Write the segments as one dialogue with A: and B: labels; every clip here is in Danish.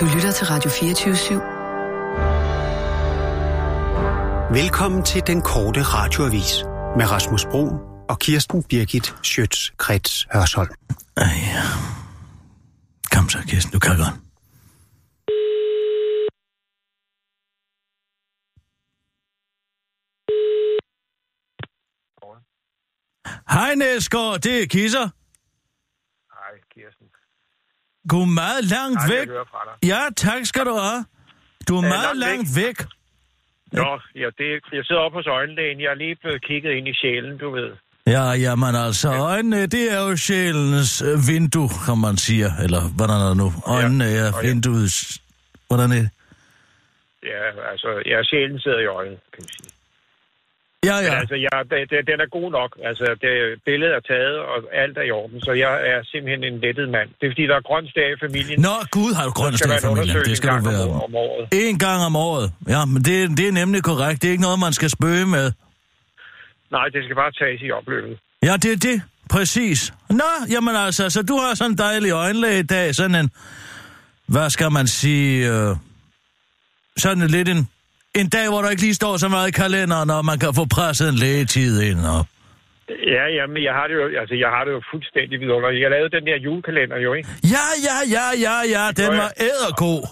A: Du lytter til Radio 24
B: /7. Velkommen til den korte radioavis med Rasmus Bro og Kirsten Birgit Schøtz-Krets Hørsholm.
C: Ej, ja. Kom så, Kirsten, du kan godt. Hej Næsgaard, det er Kisser. Du er meget langt
D: Hej,
C: væk. Ja, tak skal du have. Du er
D: Øh,
C: meget
D: langt
C: langt væk.
D: Nå, ja, det, jeg sidder oppe hos øjenlægen. Jeg er lige blevet kigget ind i sjælen, du ved.
C: Ja, jamen altså, øjnene, det er jo sjælens øh, vindue, kan man sige. Eller hvordan er det nu? Øjnene er
D: ja.
C: vinduets... Hvordan er det?
D: Ja, altså, ja, sjælen sidder i øjet, kan man sige.
C: Ja,
D: Men
C: ja.
D: altså, jeg, det, den er god nok. Altså, det, billedet er taget, og alt er i orden. Så jeg er simpelthen en lettet mand. Det er, fordi der er grøn stag i familien.
C: Nå, Gud har du grøn
D: man
C: i familien. Det skal du være.
D: om, om året.
C: En gang om året. Ja, men det, det er nemlig korrekt. Det er ikke noget, man skal spøge med.
D: Nej, det skal bare tages i opløbet.
C: Ja, det er det. Præcis. Nå, jamen altså, så du har sådan en dejlig øjenlæge i dag. Sådan en, hvad skal man sige, øh, sådan lidt en, en dag, hvor der ikke lige står så meget i kalenderen, og man kan få presset en lægetid ind. Og...
D: Ja, ja, men jeg har det jo, altså, jeg har det jo fuldstændig vidunderligt. Jeg lavede den der julekalender jo, ikke?
C: Ja, ja, ja, ja, ja, den var ædergod.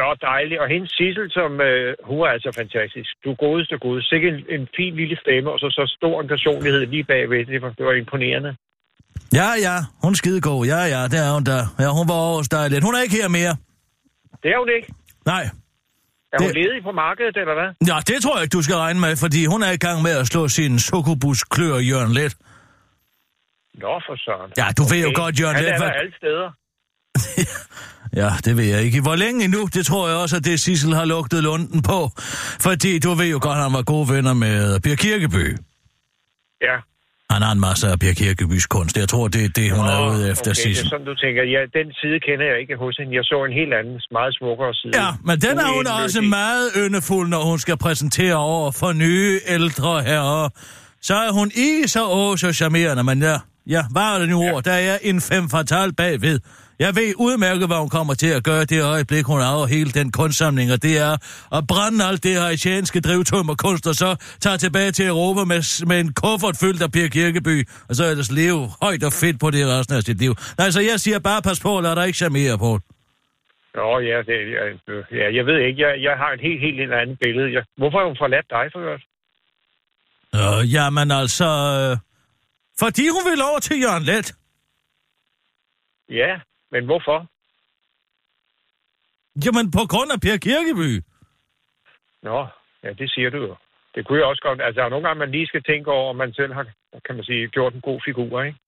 D: Nå, dejligt. Og hendes Sissel, som øh, hun er altså fantastisk. Du er godeste gud. Sikke en, en fin lille stemme, og så så stor en personlighed lige bagved. Det var, det var imponerende.
C: Ja, ja, hun er skidegod. Ja, ja, det er hun da. Ja, hun var også dejlig. Hun er ikke her mere.
D: Det er hun ikke.
C: Nej.
D: Er hun
C: Det-
D: ledig på markedet, eller hvad?
C: Ja, det tror jeg ikke, du skal regne med, fordi hun er i gang med at slå sin sukubus klør Jørgen Let.
D: Nå, for søren.
C: Ja, du ved jo godt, Jørgen
D: Han
C: Let,
D: er der
C: hvad-
D: alle steder.
C: Ja, det ved jeg ikke. Hvor længe endnu? Det tror jeg også, at det Sissel har lugtet lunden på. Fordi du ved jo godt, at han var gode venner med Per Kirkeby.
D: Ja.
C: Han har en masse af Per Kirkebys kunst. Jeg tror, det er det, hun er
D: Nå,
C: ude efter,
D: okay, det
C: Sissel.
D: er sådan, du tænker. Ja, den side kender jeg ikke hos hende. Jeg så en helt anden, meget smukkere side.
C: Ja, men den er hun også meget yndefuld, når hun skal præsentere over for nye ældre herrer. Så er hun i så åh, så charmerende, men ja, ja, hvad er det nu ord? Der er en fem fatal bagved. Jeg ved udmærket, hvad hun kommer til at gøre det øjeblik, hun har hele den kunstsamling, og det er at brænde alt det haitianske drivtum og kunst, og så tage tilbage til Europa med, med en kuffert fyldt af Per Kirkeby, og så ellers leve højt og fedt på det resten af sit liv. Nej, så jeg siger bare, pas på, lad dig ikke charmere på.
D: Nå, ja, det, ja, ja, jeg ved ikke. Jeg, jeg har et helt, helt, helt andet billede. Jeg, hvorfor har hun forladt dig for øvrigt?
C: Øh, jamen altså... Øh, fordi hun vil over til Jørgen Let.
D: Ja, men hvorfor?
C: Jamen på grund af Per Kirkeby.
D: Nå, ja, det siger du jo. Det kunne jeg også godt. Altså, der er nogle gange, man lige skal tænke over, om man selv har, kan man sige, gjort en god figur, ikke?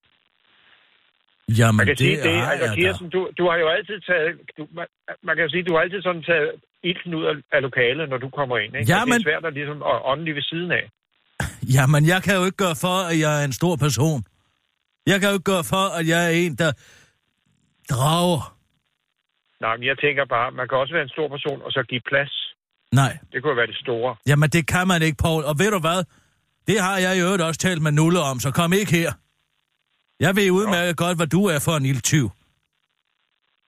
C: Jamen
D: Man kan
C: det
D: sige det,
C: har
D: altså. Kirsten, du, du har jo altid taget, du, man, man kan sige, du har altid sådan taget ilten ud af, af lokalet, når du kommer ind, ikke?
C: Ja,
D: Og det er svært at ligesom at ånde lige ved siden af.
C: Jamen jeg kan jo ikke gøre for, at jeg er en stor person. Jeg kan jo ikke gøre for, at jeg er en, der drager.
D: Nej, men jeg tænker bare, man kan også være en stor person, og så give plads.
C: Nej,
D: Det kunne være det store.
C: jamen det kan man ikke, Paul. Og ved du hvad? Det har jeg i øvrigt også talt med Nulle om, så kom ikke her. Jeg ved udmærket godt, hvad du er for en ildtyv.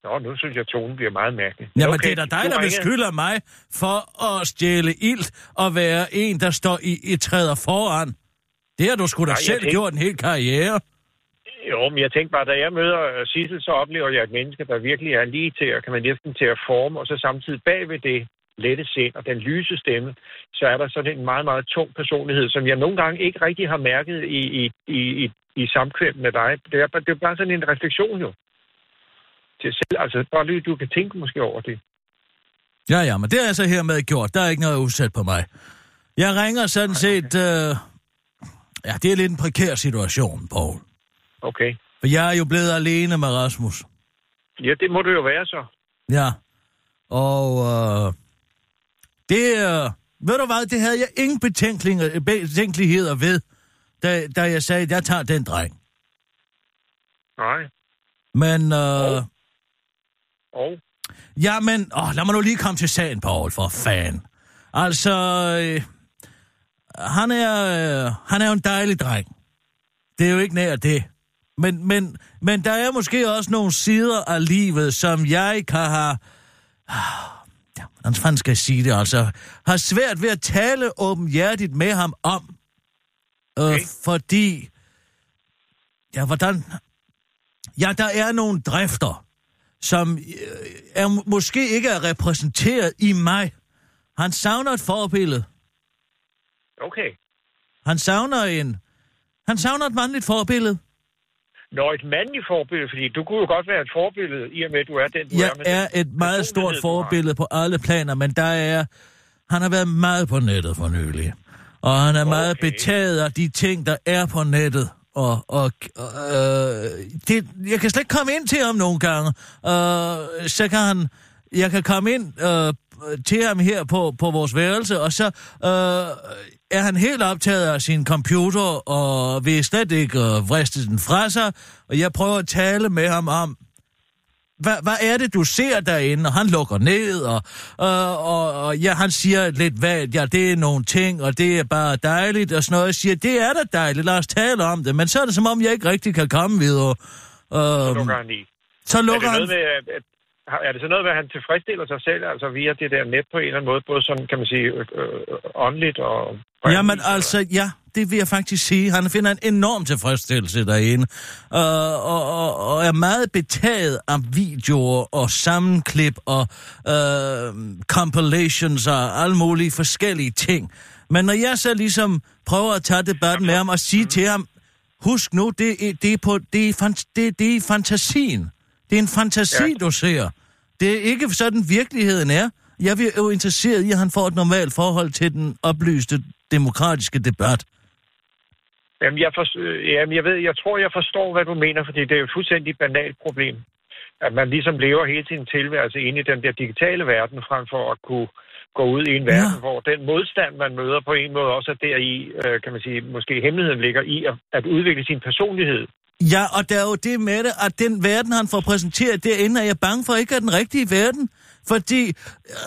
D: Nå, nu synes jeg, at tonen bliver meget mærkelig.
C: Jamen,
D: Okay,
C: det er da dig, der beskylder mig for at stjæle ild og være en, der står i, i træder foran. Det har du sgu da
D: Nej,
C: selv
D: tænker-
C: gjort en hel karriere.
D: Jo, men jeg tænker bare, da jeg møder øh, Sissel, så oplever jeg et menneske, der virkelig er lige til, at kan man næsten til at forme, og så samtidig bag ved det lette sind og den lyse stemme, så er der sådan en meget, meget tung personlighed, som jeg nogle gange ikke rigtig har mærket i, i, i, i, i samkvem med dig. Det er, bare- det er bare sådan en refleksion jo. Til selv, altså bare lige, du kan tænke måske over det.
C: Ja, ja, men det er altså hermed gjort. Der er ikke noget udsat på mig. Jeg ringer sådan set... Øh... Ja, det er lidt en prekær situation, Paul.
D: Okay.
C: For jeg er jo blevet alene med Rasmus.
D: Ja, det må du jo være så.
C: Ja. Og øh, det øh, ved du hvad, det havde jeg ingen betænkeligheder ved, da, da jeg sagde, at jeg tager den dreng.
D: Nej.
C: Men, øh,
D: Og?
C: ja, men, åh, lad mig nu lige komme til sagen, Paul, for fan. Altså, øh, han er, øh, han er jo en dejlig dreng. Det er jo ikke nær det. Men, men, men der er måske også nogle sider af livet, som jeg kan have Ja, hvordan fanden skal jeg sige det, altså? Har svært ved at tale åbenhjertigt med ham om. Øh,
D: Okay.
C: Fordi... Ja, hvordan... Ja, der er nogle drifter, som øh, er, måske ikke er repræsenteret i mig. Han savner et forbillede.
D: Okay.
C: Han savner en... Han savner et mandligt forbillede.
D: Når et mandligt forbillede, fordi du kunne jo godt være et forbillede, i og med, at du er den, du
C: Jeg
D: er.
C: er et meget stort forbillede på alle planer, men der er... Han har været meget på nettet for nylig. Og han er okay. meget betaget af de ting, der er på nettet. Og, og øh, det, jeg kan slet ikke komme ind til ham nogle gange. Øh, så kan han... Jeg kan komme ind øh, til ham her på, på vores værelse, og så øh, er han helt optaget af sin computer, og vil slet ikke øh, vriste den fra sig. Og jeg prøver at tale med ham om, hvad, hvad er det, du ser derinde? Og han lukker ned, og, og, og, og ja, han siger lidt vagt, ja, det er nogle ting, og det er bare dejligt, og sådan noget. Jeg siger, det er da dejligt, lad os tale om det. Men så er det som om, jeg ikke rigtig kan komme videre.
D: Så
C: Øhm,
D: lukker han i.
C: så
D: Er det,
C: lukker han...
D: noget med, at, er det så noget med, at han tilfredsstiller sig selv, altså via det der net på en eller anden måde, både sådan, kan man sige, øh, øh, åndeligt og...
C: Jamen
D: eller?
C: altså, ja, det vil jeg faktisk sige. Han finder en enorm tilfredsstillelse derinde, øh, og, og, og er meget betaget af videoer og sammenklip og øh, compilations og alle mulige forskellige ting. Men når jeg så ligesom prøver at tage debatten med ham og sige til ham, husk nu, det er, det er, på, det er, fant- det, det er fantasien. Det er en fantasi, ja. Du ser. Det er ikke sådan, virkeligheden er. Jeg er jo interesseret i, at han får et normalt forhold til den oplyste demokratiske debat.
D: Jamen, jeg, for, øh, jamen, jeg ved, jeg tror, jeg forstår, hvad du mener, fordi det er jo et fuldstændig banalt problem. At man ligesom lever hele sin tilværelse inde i den der digitale verden, frem for at kunne gå ud i en verden, hvor den modstand, man møder på en måde også er deri, øh, kan man sige, måske hemmeligheden ligger i at, at udvikle sin personlighed.
C: Ja, og der er jo det med det, at den verden, han får præsenteret derinde, er jeg bange for ikke er den rigtige verden. Fordi øh,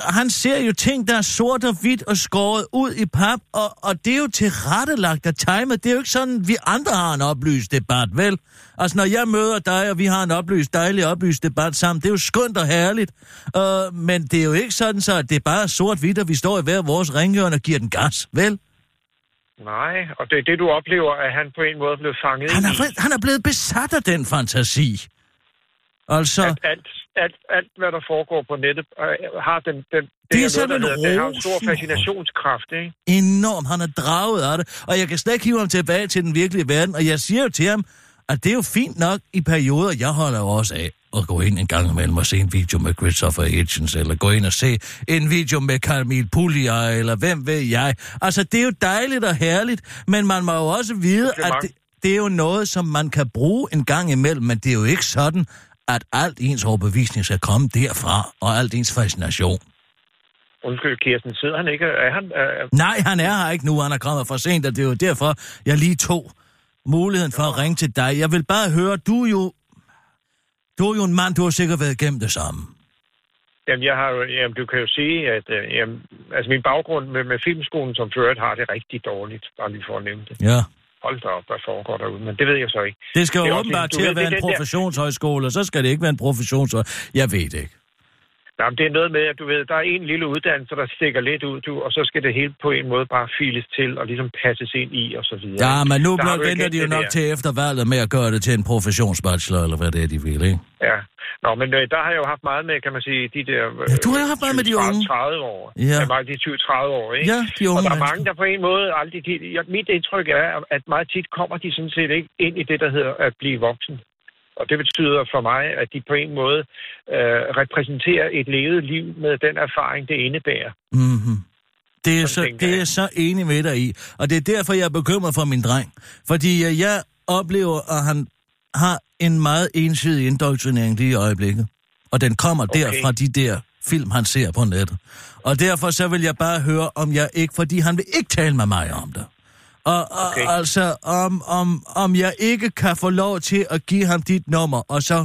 C: han ser jo ting, der er sort og hvidt og skåret ud i pap, og, og det er jo tilrettelagt og timet. Det er jo ikke sådan, vi andre har en oplyst debat, vel? Altså, når jeg møder dig, og vi har en oplyst, dejlig oplyst debat sammen, det er jo skønt og herligt. Uh, men det er jo ikke sådan, så at det er bare sort-hvidt, og vi står i hver vores ringhjørne og giver den gas, vel?
D: Nej, og det er det, du oplever, at han på en måde er blevet fanget
C: Han
D: i.
C: er, han er blevet besat af den fantasi. Altså...
D: At alt, alt, alt, hvad der foregår på nettet, øh, har den, den,
C: Det er
D: her
C: sådan
D: noget, der
C: en
D: hedder- det har en stor fascinationskraft, ikke?
C: enorm. Han er draget af det, og jeg kan slet ikke hive ham tilbage til den virkelige verden. Og jeg siger jo til ham, at det er jo fint nok i perioder. Jeg holder jo også af at gå ind en gang imellem og se en video med Christopher Hitchens, eller gå ind og se en video med Carmel Puglia, eller hvem ved jeg. Altså, det er jo dejligt og herligt, men man må jo også vide, at
D: mange.
C: det, det er jo noget, som man kan bruge en gang imellem, men det er jo ikke sådan, at alt ens overbevisning skal komme derfra, og alt ens fascination.
D: Undskyld, Kirsten, sidder han ikke? Er han, er,
C: Nej, han er her ikke nu. Han er kommet for sent, og det er jo derfor, jeg lige tog muligheden for at ringe til dig. Jeg vil bare høre, du er jo... Du er jo en mand, du har sikkert været igennem det samme.
D: Jamen, jeg har jamen, du kan jo sige, at øh, jamen, altså min baggrund med, med filmskolen, som ført har det rigtig dårligt, bare lige for at nævne det.
C: Ja.
D: Hold da op, hvad foregår derude, men det ved jeg så ikke.
C: Det skal
D: Det
C: jo åbenbart til at være en professionshøjskole, og så skal det ikke være en professionshøjskole. Jeg ved det ikke.
D: Jamen, det er noget med, at du ved, der er en lille uddannelse, der stikker lidt ud, du, og så skal det hele på en måde bare files til og ligesom passes ind i, og så videre.
C: Ja, men nu
D: du
C: venter de jo nok
D: der.
C: til efter valget med at gøre det til en professionsbachelor, eller hvad det er, de vil, ikke?
D: Ja. Nå, men øh, der har jeg jo haft meget med, kan man sige, de der...
C: Ja, du har jo haft meget med de
D: 20,
C: unge.
D: 30 år.
C: Ja.
D: Ja. De 20-30 år, ikke?
C: Ja, de unge
D: Og der er mange, der på en måde aldrig... De, mit indtryk er, at meget tit kommer de sådan set ikke ind i det, der hedder at blive voksen. Og det betyder for mig, at de på en måde øh, repræsenterer et levet liv med den erfaring, det indebærer.
C: Mm-hmm. Det er, så, det er
D: jeg.
C: så enig med dig i. Og det er derfor, jeg er bekymret for min dreng. Fordi øh, jeg oplever, at han har en meget ensidig indoktrinering lige i øjeblikket. Og den kommer okay. der fra de der film, han ser på nettet. Og derfor så vil jeg bare høre, om jeg ikke... Fordi han vil ikke tale med mig om det. Og, og
D: Okay.
C: altså, om, om, om jeg ikke kan få lov til at give ham dit nummer, og så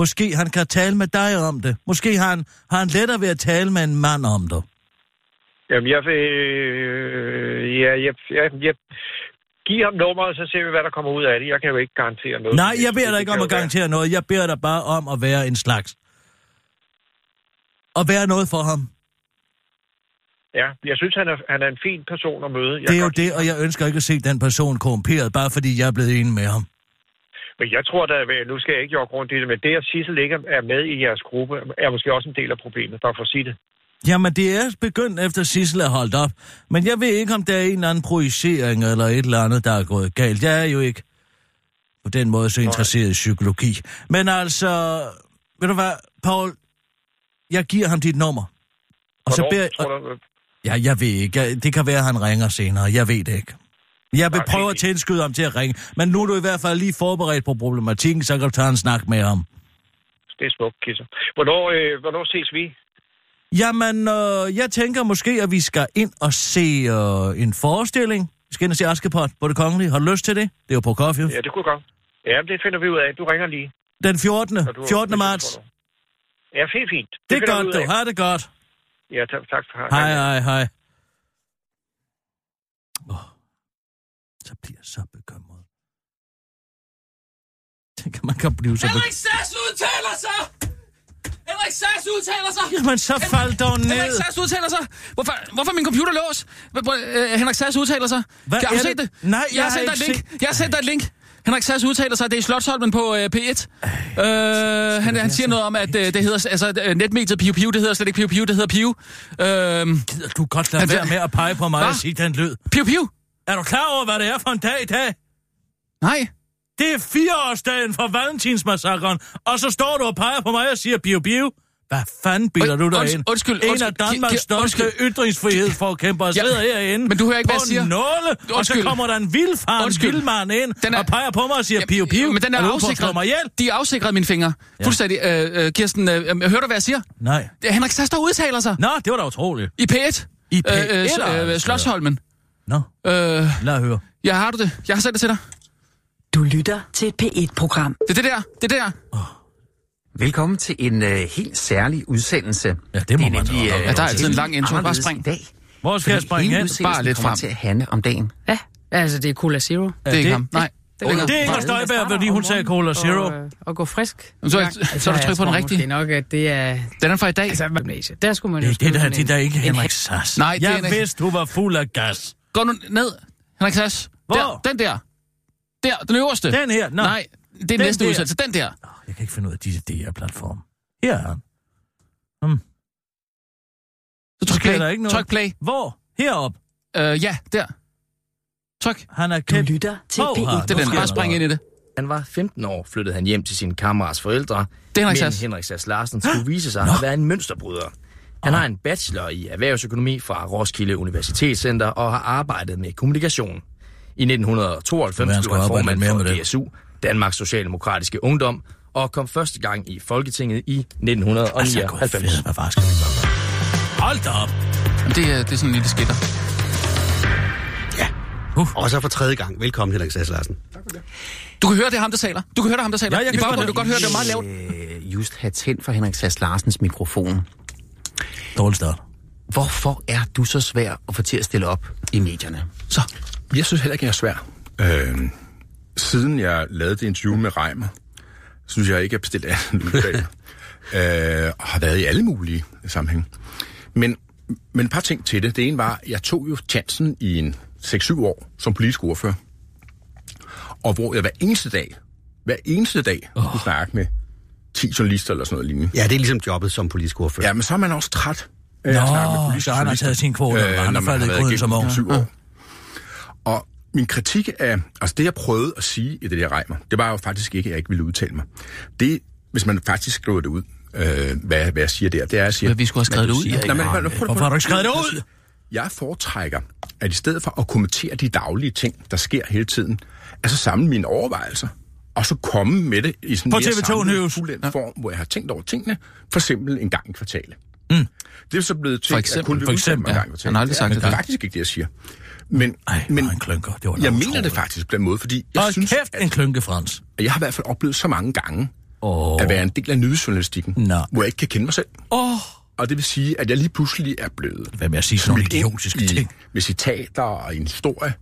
C: måske han kan tale med dig om det. Måske har han, har han lettere ved at tale med en mand om det.
D: Jamen, jeg vil... Øh, ja, jeg, jeg, jeg, giv ham nummeret, så ser vi, hvad der kommer ud af det. Jeg kan jo ikke garantere noget.
C: Nej, jeg beder dig ikke om at garantere noget. Jeg beder dig bare om at være en slags og være noget for ham.
D: Ja, jeg synes, han er, han er en fin person at møde. Jeg
C: Det er jo det, og jeg ønsker ikke at se den person korrumperet, bare fordi jeg er blevet enig med ham.
D: Men jeg tror da, nu skal jeg ikke jogge rundt i det, men det, at Sissel ikke er med i jeres gruppe, er måske også en del af problemet, bare for at sige det.
C: Jamen, det er begyndt efter Sissel er holdt op. Men jeg ved ikke, om der er en eller anden projicering eller et eller andet, der er gået galt. Jeg er jo ikke på den måde så interesseret i psykologi. Men altså, ved du hvad, Paul, jeg giver ham dit nummer. Og så
D: Hvornår
C: beder
D: tror du,
C: Ja, jeg ved ikke. Jeg- Det kan være, at han ringer senere. Jeg ved det ikke. Jeg vil
D: Nej,
C: prøve at tilskyde ham til at ringe. Men nu er du i hvert fald lige forberedt på problematikken, så kan du tage en snak med ham.
D: det er smukt, Kisser. Hvornår, øh, hvornår ses vi?
C: Jamen, øh, jeg tænker måske, at vi skal ind og se øh, en forestilling. Vi skal ind og se Askepot på det kongelige. Har du lyst til det? Det er jo på Coffee.
D: Ja, det kunne godt. Ja, det finder vi ud af. Du ringer lige.
C: Den 14.
D: når du-
C: 14.
D: hvis du
C: marts.
D: Ja, fint, fint.
C: Det er
D: finder vi
C: godt, du. Ha' det godt.
D: Ja, tak. tak for,
C: Hej, hej, hej. Oh, så bliver jeg så bekymret. Tænk, at man kan blive så bekymret.
E: Henrik Sass udtaler sig! Henrik Sass udtaler sig!
C: Jamen, så fald dog
E: Henrik
C: ned.
E: Sass udtaler sig! Hvorfor, hvorfor er min computer lås? Henrik Sass udtaler sig.
C: Hvad
E: Har du set
C: det?
E: det?
C: Nej,
E: jeg,
C: jeg
E: har
C: har
E: sendt dig et link. Jeg har sendt dig et link. Henrik Sass udtaler sig, det er i Slottholmen på øh, P1. Øh, han, han siger noget om, at øh, det hedder, altså øh, netmediet Piu Piu, det hedder slet ikke Piu Piu, det hedder Piu. Øh,
C: Gider du godt lade
E: Han-
C: være med at pege på mig
E: Hva?
C: og sige den lyd?
E: Piu Piu?
C: Er du klar over, hvad det er for en dag i dag?
E: Nej.
C: Det er fireårsdagen for Valentinsmassakren, og så står du og peger på mig og siger bio bio. Hvad fanden bilder du dig ind?
E: undskyld,
C: En
E: undskyld,
C: af Danmarks største
E: undskyld.
C: ytringsfrihedsforkæmpere
E: Ja,
C: sidder herinde
E: men du hører ikke, hvad jeg siger.
C: en nåle, og så kommer der en vildfaren
E: Undskyld.
C: vildmand ind
E: Den er-
C: og peger på mig og siger
E: Ja,
C: piu piu.
E: Men den er,
C: er
E: afsikret.
C: mig ihjel?
E: De er afsikret mine fingre. Ja. Fuldstændig. Øh, øh, Kirsten, øh, hører du, hvad jeg siger?
C: Nej.
E: Det er Henrik Sass, der udtaler sig.
C: Nå, det var da utroligt.
E: I P1.
C: I P1
E: Øh, øh, øh,
C: altså.
E: Slotsholmen.
C: Nå,
E: Øh,
C: lad høre.
E: ja, har du det? Jeg har sendt det til dig.
A: Du lytter til et P1-program.
E: Det er det der. Det er det der.
F: Velkommen til en øh, helt særlig udsendelse.
C: Ja, det må
F: er
C: man
F: nemlig,
C: så.
F: øh,
E: Ja, der er altid en lang intro. Bare spring.
F: dag.
C: Hvor skal jeg springe hen?
E: Bare lidt frem.
F: til at handle om dagen.
G: Ja, altså det er Cola Zero.
E: Det er ikke ham. Nej.
G: Det
E: Længere.
C: Det er Inger Støjberg, fordi hun sagde Cola Zero.
G: Og, øh, og gå frisk.
E: Så-
G: Ja,
E: så er du tryk på den rigtige.
G: Måske nok, at det er...
E: Den er fra i dag.
G: Altså, gymnasiet. Der skulle man jo
C: Det, det, der,
G: sådan
C: det der
G: en-
C: ikke
G: en
C: Henrik Sass.
E: Nej, det er
C: Jeg vidste, du var fuld af gas.
E: Gå nu ned. Henrik Sass.
C: Hvor?
E: Der, den der. Der, den øverste.
C: Den her.
E: Nej, det er næste
C: der.
E: udsendelse. Den der.
C: Jeg kan ikke finde ud af disse DR-platform. Her er han. Hmm.
E: Så tryk
C: sker
E: play.
C: der ikke noget.
E: Tryk play.
C: Hvor? Herop.
E: Øh, ja, der. Tryk.
C: Han er
A: Du
C: kendt.
A: lytter til
C: Hov,
A: P1.
C: her.
E: Det er den. Bare spring ind i det.
H: Han var 15 år, flyttede han hjem til sin kammerats forældre,
E: Det er Henrik Sass.
H: Henrik Sass Larsen skulle vise sig at være en mønsterbryder. Han har en bachelor i erhvervsøkonomi fra Roskilde Universitetscenter og har arbejdet med kommunikation. I 1992
C: Men han
H: blev han formand for. DSU, Danmarks Socialdemokratiske Ungdom, og kom første gang i Folketinget i
C: Altså, jeg går
H: 1999.
C: fedt. Hvad skal vi gøre? Hold da op.
E: Det er, det er sådan en lille skitter.
I: Og så for tredje gang. Velkommen, Henrik Sass Larsen.
E: Du kan høre, det er ham, der taler. Du kan høre, det er ham, der taler.
C: Ja, jeg
E: I
C: kan
E: baggrunden,
C: godt
E: du kan godt høre, det er meget lavt.
F: Øh, just have tændt for Henrik Sass Larsens mikrofon.
C: Dårlig start.
F: Hvorfor er du så svær at få til at stille op i medierne?
E: Så.
J: Jeg synes heller ikke, jeg er svær. Øh, siden jeg lavede det interview med Reimer, synes jeg ikke, jeg bestilt andet udvalg. øh, og har været i alle mulige sammenhæng. Men, men et par ting til det. Det ene var, jeg tog jo chancen i en 6-7 år som politisk ordfører. Og hvor jeg hver eneste dag, hver eneste dag, oh. kunne snakke med 10 journalister eller sådan noget lignende.
I: Ja, det er ligesom jobbet som politisk ordfører.
J: Ja, men så er man også træt. af
C: Nå,
J: at med
C: så han har
J: journalister,
C: taget sin kvote, og han er
J: når man
C: faldet i
J: har været
C: gryden som ung.
J: syv år. Min kritik af, altså det jeg prøvede at sige i det der rejmer, det var jo faktisk ikke, at jeg ikke ville udtale mig. Det, hvis man faktisk skriver det ud, øh, hvad, hvad jeg siger der, det er, at jeg siger...
E: Men vi skulle have skrevet det ud.
J: Nej, men, prøv-
C: Hvorfor har du ikke skrevet det ud?
J: Jeg foretrækker, at i stedet for at kommentere de daglige ting, der sker hele tiden, altså samle mine overvejelser, og så komme med det i sådan
C: På
J: mere
C: TV2
J: samlet,
C: News.
J: fuldendt form, hvor jeg har tænkt over tingene, for eksempel en gang i kvartalet. Mm. Det er så blevet til,
E: For
J: at
E: eksempel,
J: jeg kun
E: for eksempel,
J: mig en
E: ja.
J: gang i kvartalet.
E: Han har aldrig sagt
J: det.
E: det
J: er faktisk ikke det, jeg siger. Men,
C: Ej,
J: men
C: en klynker. Det var
J: jeg
C: utroligt.
J: mener det faktisk på den måde, fordi jeg
C: Hold
J: synes,
C: kæft,
J: at,
C: en klynke, Frans.
J: at jeg har i hvert fald oplevet så mange gange
C: Åh.
J: at være en del af nyhedsjournalistikken,
C: Nå.
J: hvor jeg ikke kan kende mig selv.
C: Åh.
J: Og det vil sige, at jeg lige pludselig er blevet
C: Hvad med at sige sådan nogle idiotiske
J: i,
C: ting?
J: med citater og en historie,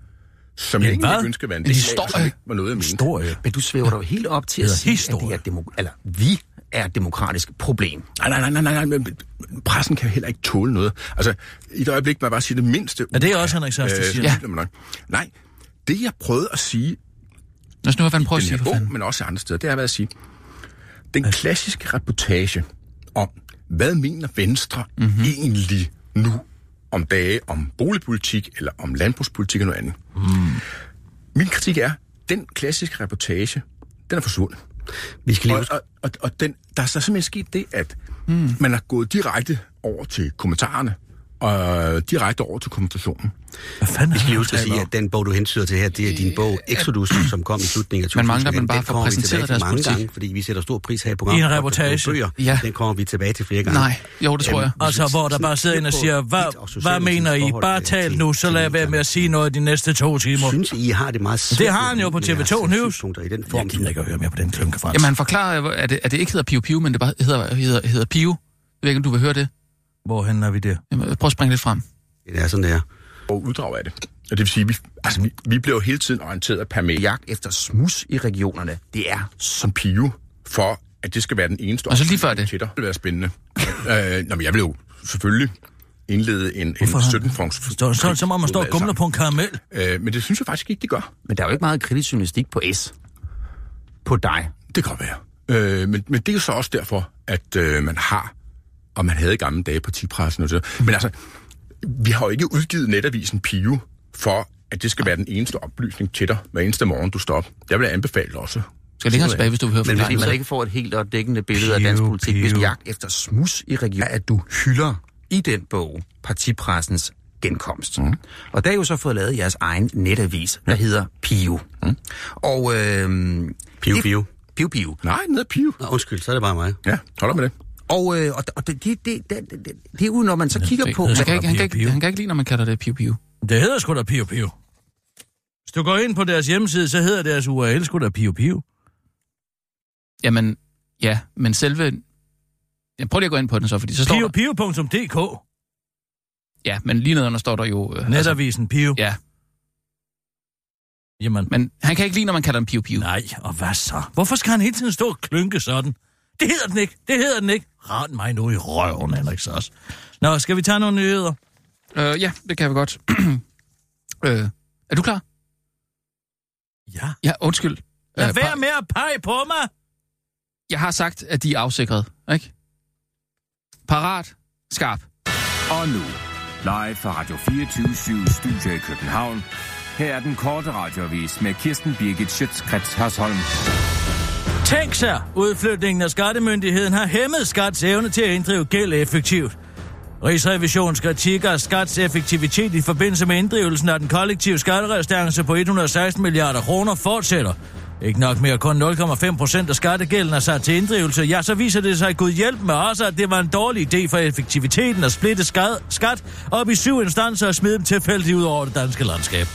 J: som
C: En
J: jeg ikke
C: hvad?
J: ville ønske at være en del af, som ikke var noget, jeg mente.
C: Historie.
F: Men du svæver dig jo helt op til at sige, at det er demo- eller vi er et demokratisk problem.
J: Nej, nej, nej, nej, nej, men pressen kan heller ikke tåle noget. Altså, i et øjeblik må jeg bare sige det mindste.
C: Er det også Henrik der siger?
J: Ja. Nok. Nej, det jeg prøvede at sige,
E: os nu hvad han prøver at sige,
J: bog,
E: fanden.
J: men også andre steder, det er hvad at sige. Den klassiske reportage om, hvad mener Venstre
E: Mhm.
J: mm-hmm. egentlig nu om dage om boligpolitik eller om landbrugspolitik og noget andet. Mm. Min kritik er, den klassiske reportage, den er forsvundet.
I: Vi skal lige
J: Og, og, og, og den, der er så simpelthen sket det, at mm. man er gået direkte over til kommentarerne, og direkte over til kommunikationen.
C: Hvad fanden
I: vi skal lige sige, at den bog, du hensyder til her, det er din bog Exodus, som kom i slutningen af
E: Man
I: 2018.
E: mangler, men bare
I: vi
E: præsenteret
I: tilbage til
E: deres
I: mange
E: politik.
I: gange, fordi vi sætter stor pris her i programmet.
C: I en reportage.
I: Bøger.
E: Ja.
I: Den kommer vi tilbage til flere gange.
E: Nej, jo, det tror jeg.
I: Øhm,
C: Altså, hvor der bare sidder en og siger, hvad, hvad mener I? Bare tal nu, så lad være med at sige noget de næste to timer.
I: Synes I har det meget svært
C: Det har han jo på
I: med jeres
C: TV2 News.
I: I den form,
C: Jeg gider ikke at høre mere på den klunke, Frans.
E: Jamen, han forklarer, at det, at det ikke hedder Piu Piu, men det bare hedder, hedder, hedder Piu. Jeg ved ikke, om du vil høre det.
C: Hvorhen er vi der?
E: Jamen, prøv at springe lidt frem.
I: Det er sådan, det er.
J: Og uddrag af det. Og det vil sige, vi, altså, vi, vi bliver jo hele tiden orienteret per mail
F: Jagt efter smus i regionerne, det er
J: som pive, for at det skal være den eneste
E: Og så lige før det.
J: til dig. Det vil være spændende. øh, nå, men jeg vil jo selvfølgelig indlede en, en
C: Hvorfor?
J: 17 funks
C: Så, så, så må man stå og gumle på en karamel.
J: Øh, men det synes jeg faktisk ikke, de gør.
F: Men der er jo ikke meget kritisk journalistik på S. På dig.
J: Det kan være. Øh, men, men det er jo så også derfor, at øh, man har, og man havde i gamle dage partipressen og så. Men altså, vi har jo ikke udgivet netavisen Pio for, at det skal være den eneste oplysning til dig, hver eneste morgen, du står op. Jeg vil anbefale også.
E: Skal længere tilbage, hvis du vil høre
F: Men
E: forklaringen.
F: man ikke får et helt og dækkende billede af dansk politik, hvis
C: piu.
F: jagt efter smus i regionen, at du hylder i den bog partipressens genkomst. Mm. Og der er jo så fået lavet jeres egen netavis, der hedder Pio. Mm. Og øhm,
I: Piu,
F: det-
I: piu.
F: Piu Piu.
J: Nej, ned ad Pio.
I: Nå, undskyld, så er det bare mig.
J: Ja, hold op med det.
F: Og, øh, og, og det, det, det, det, det, det er jo, når man så kigger på...
E: Han
C: det
E: kan, ikke, han, kan
C: Piu,
E: ikke,
C: Piu.
E: han kan ikke lide, når man kalder det Piu Piu.
C: Det hedder sgu da Pio Pio. Hvis du går ind på deres hjemmeside, så hedder deres URL sgu da Pio Pio.
E: Jamen, ja, men selve... Jeg prøver lige at gå ind på den så, fordi så står der...
C: Piopio.dk.
E: Ja, men lige nedenunder står der jo... Øh,
C: Netavisen Pio.
E: Ja,
C: Jamen,
E: men han kan ikke lide, når man kalder den Piu Piu.
C: nej, og hvad så? Hvorfor skal han hele tiden stå og klynke sådan? Det hedder den ikke. Det hedder den ikke. Rend mig nu i røven, Henrik Sass. Nå, skal vi tage nogle nyheder?
E: Øh, ja, det kan vi godt. øh, er du klar?
C: Ja.
E: Ja, undskyld.
C: Lad
E: Øh,
C: være med at pege på mig.
E: Jeg har sagt, at de er afsikret, ikke? Parat. Skarp.
K: Og nu, live fra Radio 24 Studio i København. Her er den korte radiovis med Kirsten Birgit Schøtzgrads Hasholm.
C: Tænk sig, udflytningen af skattemyndigheden har hæmmet skats evne til at inddrive gæld effektivt. Rigsrevisionens kritik af skats effektivitet i forbindelse med inddrivelsen af den kollektive skatterestance på 116 milliarder kroner fortsætter. Ikke nok med kun 0,5 procent af skattegælden er sat til inddrivelse, ja, så viser det sig Gud hjælp med også, at det var en dårlig idé for effektiviteten at splitte skat op i syv instanser og smide dem tilfældigt ud over det danske landskab.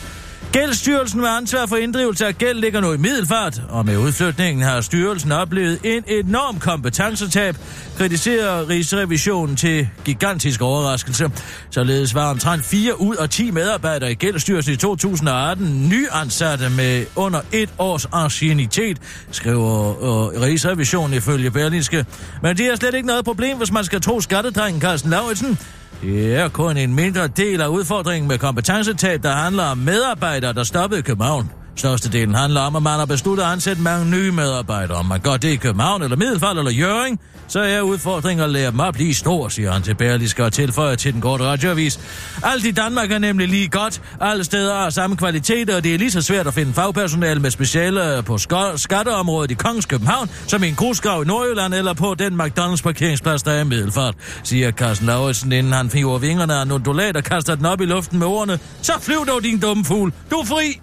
C: Gældsstyrelsen med ansvar for inddrivelse af gæld ligger nu i middelfart, og med udflytningen har styrelsen oplevet en enorm kompetencetab, kritiserer Rigsrevisionen til gigantisk overraskelse. Således var omtrent 4 ud af 10 medarbejdere i Gældsstyrelsen i 2018 nyansatte med under et års ancienitet, skriver øh, Rigsrevisionen ifølge Berlinske. Men det er slet ikke noget problem, hvis man skal tro skattedrengen Carsten Lauritsen. Det er kun en mindre del af udfordringen med kompetencetab, der handler om medarbejdere, der stoppede i København. Størstedelen handler om, at man har besluttet at ansætte mange nye medarbejdere. Om man gør det i København eller Middelfald eller Jøring, så er udfordringen at lære dem at blive stor, siger han til Berliske og tilføjer til den korte radioavis. Alt i Danmark er nemlig lige godt. Alle steder har samme kvalitet, og det er lige så svært at finde fagpersonale med speciale på skatteområdet i Kongens København, som i en grusgrav i Nordjylland eller på den McDonald's parkeringsplads, der er i Middelfart, siger Carsten Lauritsen, inden han fiver vingerne af en undulat og kaster den op i luften med ordene. Så flyv dog, din dumme fugl. Du er fri!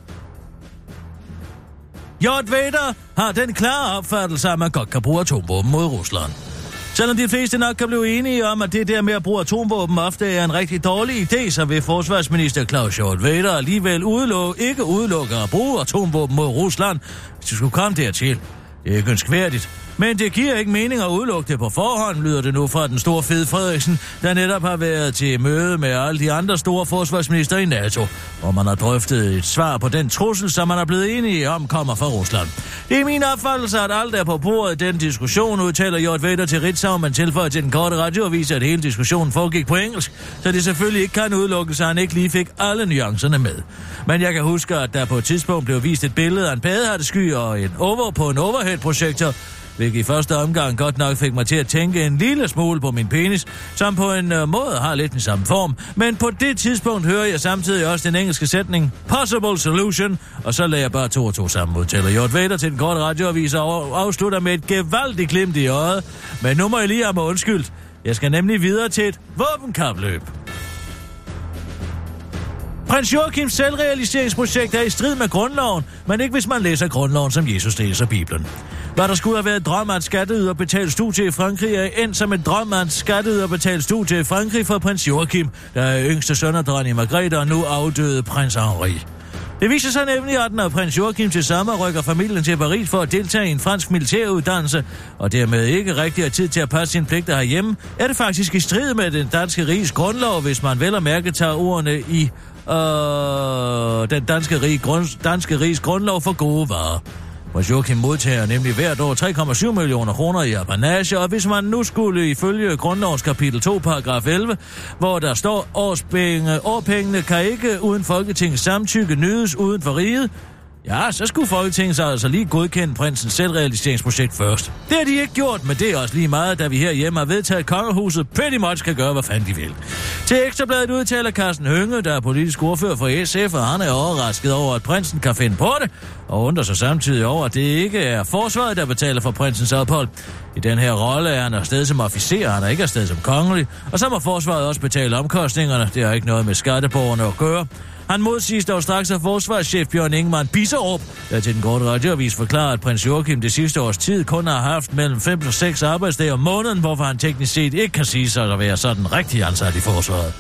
C: Jort Vader har den klare opfattelse, at man godt kan bruge atomvåben mod Rusland. Selvom de fleste nok kan blive enige om, at det der med at bruge atomvåben ofte er en rigtig dårlig idé, så vil forsvarsminister Claus Hjort Vader alligevel udelukke, ikke udelukke at bruge atomvåben mod Rusland, hvis det skulle komme dertil. Det er ikke ønskværdigt. Men det giver ikke mening at udelukke det på forhånd, lyder det nu fra den store fede Frederiksen, der netop har været til møde med alle de andre store forsvarsminister i NATO, hvor man har drøftet et svar på den trussel, som man er blevet enige om kommer fra Rusland. Det er min opfattelse, at alt er på bordet i den diskussion, udtaler Jort Vetter til Ritzau, men tilføjer til den korte radioavis, at hele diskussionen foregik på engelsk, så det selvfølgelig ikke kan udelukkes, at han ikke lige fik alle nuancerne med. Men jeg kan huske, at der på et tidspunkt blev vist et billede af en badehattesky og en over på en overhead-projektor, hvilket i første omgang godt nok fik mig til at tænke en lille smule på min penis, som på en øh, måde har lidt den samme form. Men på det tidspunkt hører jeg samtidig også den engelske sætning Possible Solution, og så lagde jeg bare to og to sammen, udtaler Jort Vader til den korte radioavis og afslutter med et gevaldigt glimt i øjet. Men nu må jeg lige have mig undskyldt. Jeg skal nemlig videre til et våbenkapløb. Prins Joachims selvrealiseringsprojekt er i strid med grundloven, men ikke hvis man læser grundloven, som Jesus læser Bibelen. Hvad der skulle have været drøm at skatteyder betalt studie i Frankrig, er endt som en drøm at skatteyder betalt studie i Frankrig for prins Joachim, der er yngste søn af dronning Margrethe og nu afdøde prins Henri. Det viser sig nemlig, at når prins Joachim til sommer rykker familien til Paris for at deltage i en fransk militæruddannelse, og dermed ikke rigtig har tid til at passe sin pligter herhjemme, er det faktisk i strid med den danske riges grundlov, hvis man vel og mærke tager ordene i øh, den danske, rig, grund, danske rigs grundlov for gode varer. Hvor Joachim modtager nemlig hvert år 3,7 millioner kroner i apanage, og hvis man nu skulle ifølge grundlovens kapitel 2, paragraf 11, hvor der står, årspenge, årpengene kan ikke uden Folketingets samtykke nydes uden for riget, Ja, så skulle Folketinget så altså lige godkende prinsens selvrealiseringsprojekt først. Det har de ikke gjort, men det er også lige meget, da vi herhjemme har vedtaget, at kongehuset pretty much kan gøre, hvad fanden de vil. Til Ekstrabladet udtaler Carsten Hønge, der er politisk ordfører for SF, og han er overrasket over, at prinsen kan finde på det, og undrer sig samtidig over, at det ikke er forsvaret, der betaler for prinsens ophold. I den her rolle er han afsted som officer, han er ikke afsted som kongelig, og så må forsvaret også betale omkostningerne. Det har ikke noget med skatteborgerne at gøre. Han modsiges dog straks af forsvarschef Bjørn Ingemann Bisserup, der til den korte radioavis forklarer, at prins Joachim det sidste års tid kun har haft mellem 5 og 6 arbejdsdage om måneden, hvorfor han teknisk set ikke kan sige sig at være sådan rigtig ansat i forsvaret.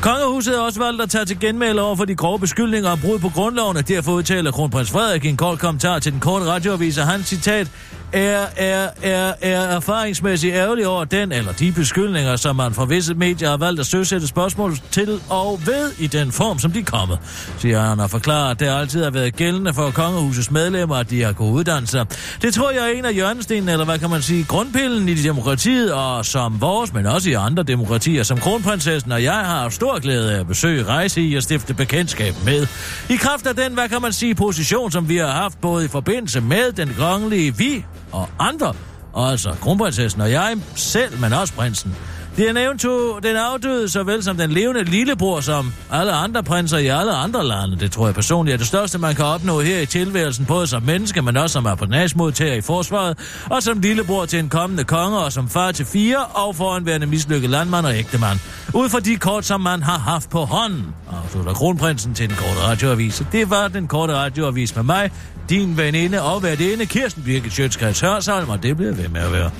C: Kongehuset har også valgt at tage til genmæle over for de grove beskyldninger om brud på grundloven, og derfor udtaler kronprins Frederik i en kort kommentar til den korte radioavis, og han citat er, er, er, er erfaringsmæssigt ærgerlig over den eller de beskyldninger, som man fra visse medier har valgt at søsætte spørgsmål til og ved i den form, som de er kommet, siger han og forklarer, at det altid har været gældende for kongehusets medlemmer, at de har gode uddannelser. Det tror jeg er en af hjørnestenene, eller hvad kan man sige, grundpillen i demokratiet, og som vores, men også i andre demokratier, som kronprinsessen og jeg har haft stor glæde af at besøge, rejse i og stifte bekendtskab med. I kraft af den, hvad kan man sige, position, som vi har haft både i forbindelse med den kongelige vi og andre, og altså kronprinsessen og jeg selv, men også prinsen. Det er nævnt to, den afdøde, såvel som den levende lillebror, som alle andre prinser i alle andre lande. Det tror jeg personligt er det største, man kan opnå her i tilværelsen, både som menneske, men også som apanasmodtager i forsvaret, og som lillebror til en kommende konge, og som far til fire, og foranværende mislykket landmand og ægtemand. Ud fra de kort, som man har haft på hånden, afslutter kronprinsen til den korte radioavis. Det var den korte radioavis med mig, din veninde og værtinde, Kirsten Birgit Sjøtskreds Hørsholm, og det bliver ved med at være.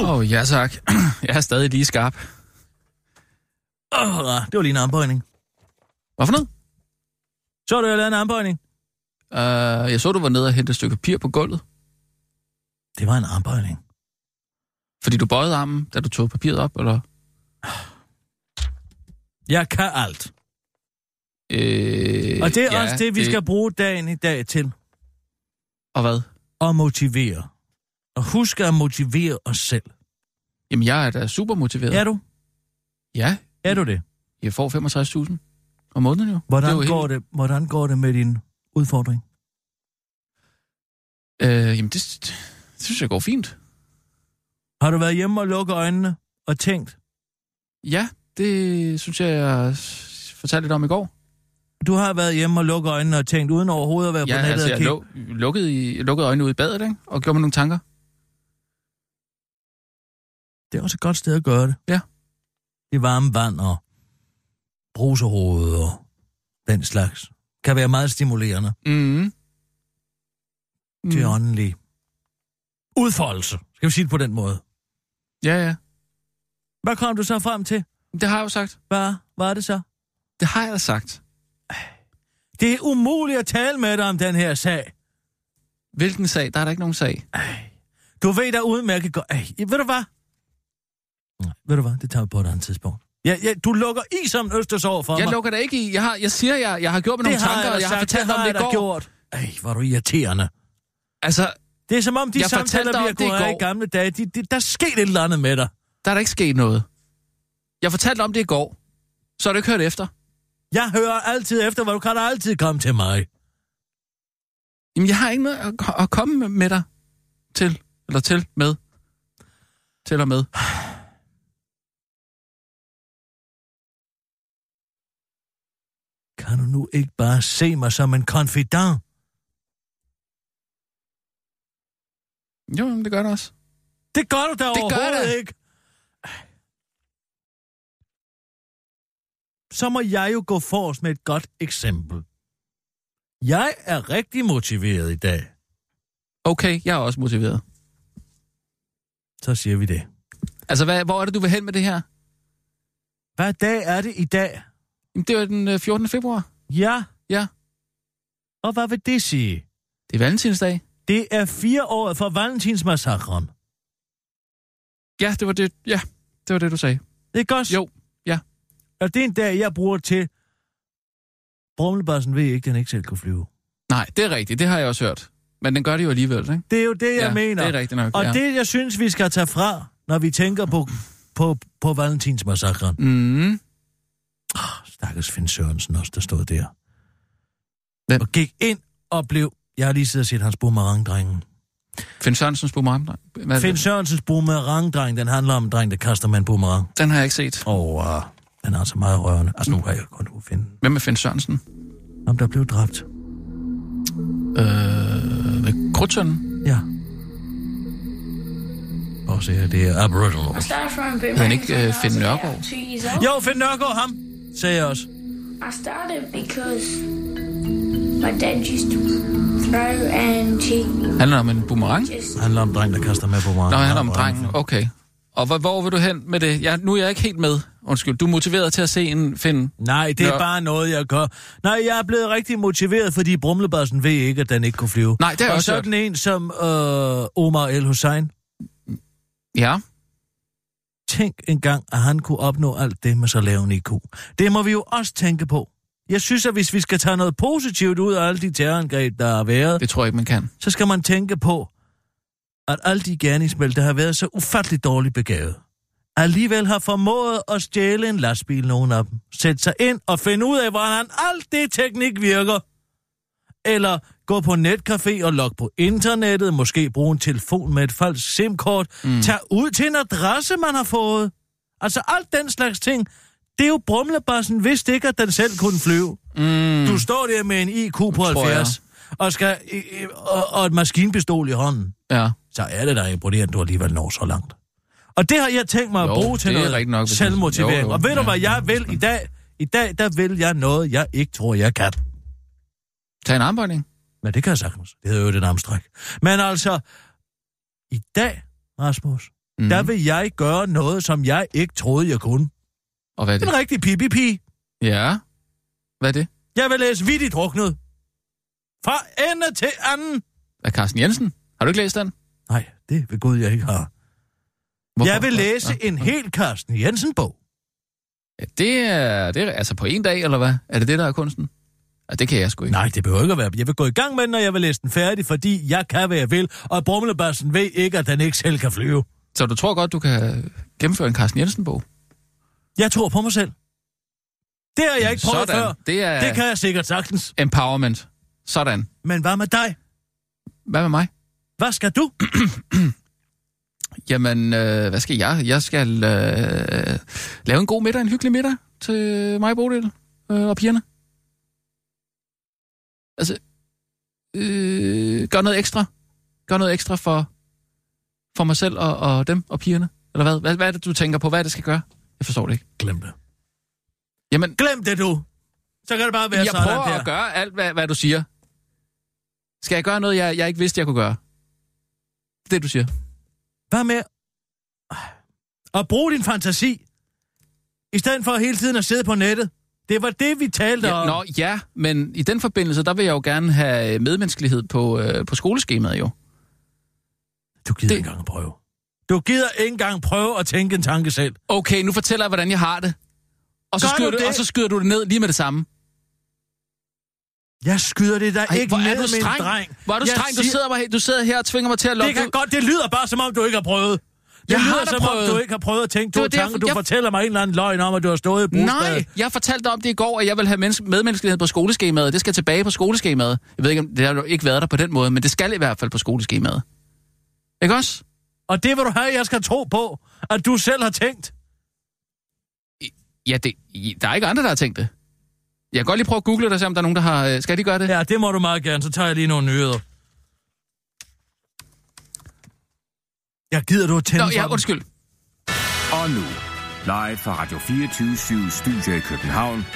E: Åh, oh, ja tak. Jeg er stadig lige skarp.
C: Åh, oh, det var lige en armbøjning.
E: Hvad for noget?
C: Så du, jeg lavede en armbøjning?
E: Uh, jeg så, du var nede og hente et stykke papir på gulvet.
C: Det var en armbøjning.
E: Fordi du bøjede armen, da du tog papiret op, eller?
C: Jeg kan alt.
E: Øh,
C: Og det er
E: ja,
C: også det, vi skal bruge dagen i dag til.
E: Og hvad?
C: At motivere. Og husk at motivere os selv.
E: Jamen, jeg er da super motiveret.
C: Er du?
E: Ja.
C: Er du det?
E: Jeg får 65.000 om måneden jo.
C: Hvordan,
E: det jo
C: går
E: helt...
C: det, hvordan går det med din udfordring?
E: Øh, jamen, det, det synes jeg går fint.
C: Har du været hjemme og lukket øjnene og tænkt?
E: Ja, det synes jeg, jeg fortalte lidt om i går.
C: Du har været hjemme og lukket øjnene og tænkt, uden overhovedet at være
E: Ja,
C: på nettet
E: altså,
C: og
E: jeg
C: kigge.
E: luk, lukkede, lukkede øjnene ud i badet, ikke? Og gjorde mig nogle tanker.
C: Det er også et godt sted at gøre det.
E: Ja.
C: Det varme vand og brusehoved og den slags. Kan være meget stimulerende
E: Mm.
C: mm. til åndelig udfoldelse. Skal vi sige det på den måde?
E: Ja, ja.
C: Hvad kom du så frem til?
E: Det har jeg jo sagt.
C: Hvad var det så?
E: Det har jeg sagt.
C: Det er umuligt at tale med dig om den her sag.
E: Hvilken sag? Der er der ikke nogen sag.
C: Du ved da udmærket godt... Ej, ved du hvad? Nej, ved du hvad? Det tager vi på et andet tidspunkt. Ja, ja, du lukker i som østers over for
E: Jeg
C: mig.
E: lukker da ikke i. Jeg, har, jeg siger, jeg, jeg har gjort mig
C: det
E: nogle tanker,
C: jeg,
E: og jeg har fortalt
C: det
E: om
C: har
E: det
C: jeg da
E: går.
C: gjort. Ej, hvor er du irriterende.
E: Altså,
C: Det er som om, de
E: Jeg
C: samtaler, vi
E: om
C: har
E: det
C: gået af i gamle dage, de, de, der er sket et eller andet med dig.
E: der er der ikke sket noget. Jeg fortalte om det i går. Så har du ikke hørt efter.
C: Jeg hører altid efter, hvor du kan da altid komme til mig.
E: Jamen, jeg har ikke noget at, at komme med- med dig til. Eller til, med. Til og med.
C: Kan du nu ikke bare se mig som en confidant?
E: Jo, men det gør det også.
C: Det gør du da
E: Det gør
C: overhovedet
E: det.
C: ikke. Så må jeg jo gå forrest med et godt eksempel. Jeg er rigtig motiveret i dag.
E: Okay, jeg er også motiveret.
C: Så siger vi det.
E: Altså, hvad, hvor er det, du vil hen med det her?
C: Hvad dag er det i dag?
E: Jamen, det er den øh, 14. februar.
C: Ja.
E: Ja.
C: Og hvad vil det sige?
E: Det er valentinsdag.
C: Det er fire år for Valentinsmassakren.
E: Ja, det var det, ja, det, var det du sagde.
C: Det er godt.
E: Jo, ja.
C: Og det er en dag, jeg bruger til... Brumlebassen ved ikke, den ikke selv kunne flyve.
E: Nej, det er rigtigt. Det har jeg også hørt. Men den gør det jo alligevel, ikke?
C: Det er jo det, jeg
E: ja,
C: mener.
E: det er rigtigt nok,
C: Og
E: ja.
C: det, jeg synes, vi skal tage fra, når vi tænker på, på, på Valentinsmassakren.
E: Mm.
C: Stakkels Finn Sørensen også, der stod der.
E: Hvem?
C: Og gik ind og blev... Jeg har lige siddet og set hans boomerang-drengen.
E: Finn Sørensens boomerang. Hvad er
C: Finn
E: det?
C: Sørensens boomerang-dreng, den handler om en dreng, der kaster med en boomerang.
E: Den har jeg ikke set.
C: Og uh, den er altså meget rørende. Altså, nu har jeg kun kunne finde
E: Hvem er Finn Sørensen?
C: om der blev dræbt.
E: Øh, med Krudtønden?
C: Ja. Og se her, det er Aboriginal.
E: Hedder han ikke øh, Finn Nørgaard?
C: Jo, Finn Nørgaard, ham, sagde jeg også.
L: I started because my dad used to throw and he
E: Handler det om en boomerang?
L: just
C: Han handler om en dreng, der kaster med boomerang.
E: Nå, han handler om drengen. Okay. Og hvor, hvor vil du hen med det? Jeg, nu er jeg ikke helt med. Undskyld, du er motiveret til at se en Finn.
C: Nej, det er
E: Nå.
C: bare noget, jeg gør. Nej, jeg er blevet rigtig motiveret, fordi Brumlebassen ved ikke, at den ikke kunne flyve.
E: Nej, det jeg
C: Og
E: også hørt.
C: sådan en som øh, Omar El Hussein.
E: Ja.
C: Tænk engang, at han kunne opnå alt det med så lav en IQ. Det må vi jo også tænke på. Jeg synes, at hvis vi skal tage noget positivt ud af alle de terrorangreb, der har været,
E: Det tror jeg ikke, man kan.
C: så skal man tænke på, at alle de gerningsmænd, der har været så ufatteligt dårligt begavet, alligevel har formået at stjæle en lastbil, nogen af dem. Sætte sig ind og finde ud af, hvordan alt det teknik virker. Eller gå på netcafé og logge på internettet, måske bruge en telefon med et falsk SIM-kort, mm. tag ud til en adresse, man har fået. Altså alt den slags ting, det er jo brumlebassen, vidste ikke, at den selv kunne flyve.
E: Mm.
C: Du står der med en IQ på
E: Tror jeg.
C: 70, og, skal, og, og et maskinpistol i hånden.
E: Ja.
C: Så er det da imponerende, at du alligevel når så langt. Og det har jeg tænkt mig at
E: Jo,
C: bruge til noget
E: nok, hvis
C: selvmotivering.
E: jo, jo,
C: og ved du, hvad jeg vil i dag? I dag, der vil jeg noget, jeg ikke tror, jeg kan.
E: Tag en armbøjning.
C: Men det kan jeg sagtens. Det hedder jo det armstræk. Men altså, i dag, Rasmus, mm. der vil jeg gøre noget, som jeg ikke troede, jeg kunne.
E: Og hvad er det?
C: En rigtig pipi-pi.
E: Ja. Hvad er det?
C: Jeg vil læse vidt i druknet. Fra ende til anden.
E: Af Carsten Jensen? Har du ikke læst den?
C: Nej, det vil Gud, jeg ikke har.
E: Hvorfor?
C: Jeg vil læse
E: Ja.
C: en helt Carsten Jensen-bog.
E: Ja, det er, det er altså på en dag, eller hvad? Er det det, der er kunsten? Ja, det kan jeg sgu ikke.
C: Nej, det behøver ikke at være. Jeg vil gå i gang med den, når jeg vil læse den færdig, fordi jeg kan, hvad jeg vil, og Brumlebassen ved ikke, at den ikke selv kan flyve.
E: Så du tror godt, du kan gennemføre en Carsten Jensen-bog?
C: Jeg tror på mig selv. Det har jeg ikke prøvet
E: Sådan.
C: før.
E: Det er
C: Det kan jeg sikkert sagtens.
E: empowerment. Sådan.
C: Men hvad med dig?
E: Hvad med mig?
C: Hvad skal du?
E: Jamen, øh, hvad skal jeg? Jeg skal øh, lave en god middag, en hyggelig middag til mig, Bodil øh, og pigerne. Altså, øh, gør noget ekstra. Gør noget ekstra for, for mig selv og, og dem og pigerne. Eller hvad? hvad? Hvad er det, du tænker på? Hvad er det, skal gøre? Jeg forstår det ikke.
C: Glem det.
E: Jamen,
C: Glem det, du. Så kan det bare være
E: jeg
C: sådan
E: prøver
C: der.
E: at gøre alt, hvad, hvad du siger. Skal jeg gøre noget, jeg, jeg ikke vidste, jeg kunne gøre? Det er det, du siger.
C: Hvad med at bruge din fantasi? I stedet for hele tiden at sidde på nettet. Det var det, vi talte
E: Ja,
C: om.
E: nå, ja, men i den forbindelse, der vil jeg jo gerne have medmenneskelighed på, øh, på skoleskemaet jo.
C: Du gider det... ikke engang prøve. Du gider ikke engang prøve at tænke en tanke selv.
E: Okay, nu fortæller jeg, hvordan jeg har det. Og så,
C: Gør
E: skyder
C: du
E: du,
C: det?
E: og så skyder du det ned lige med det samme.
C: Jeg skyder det da
E: Ej,
C: ikke ned
E: du
C: med en
E: streng.
C: dreng.
E: Hvor er du
C: Jeg
E: streng? Du
C: siger-
E: sidder, mig, du sidder her og tvinger mig til at lukke...
C: Det kan godt, det lyder bare som om, du ikke har prøvet. Det
E: Jeg har
C: lyder
E: da
C: som om,
E: prøvet.
C: du ikke har prøvet at tænke
E: Det
C: to
E: derfor,
C: tanker. Du
E: jeg-
C: fortæller mig en eller anden løgn om, at du har stået i brugsbadet.
E: Nej, jeg fortalte dig om det i går, at jeg vil have menneske- medmenneskelighed på skoleskemaet. Det skal tilbage på skoleskemaet. Jeg ved ikke, om det har ikke været der på den måde, men det skal i hvert fald på skoleskemaet. Ikke også?
C: Og det vil du have, jeg skal tro på, at du selv har tænkt.
E: Ja, det, der er ikke andre, der har tænkt det. Jeg kan godt lige prøve at google det og se, om der er nogen, der har... øh, Skal de gøre det?
C: Ja, det må du meget gerne. Så tager jeg lige nogle nyheder. Jeg gider du at tænde
E: Nå, ja, undskyld.
K: Og nu, live fra Radio 24 Studio i København.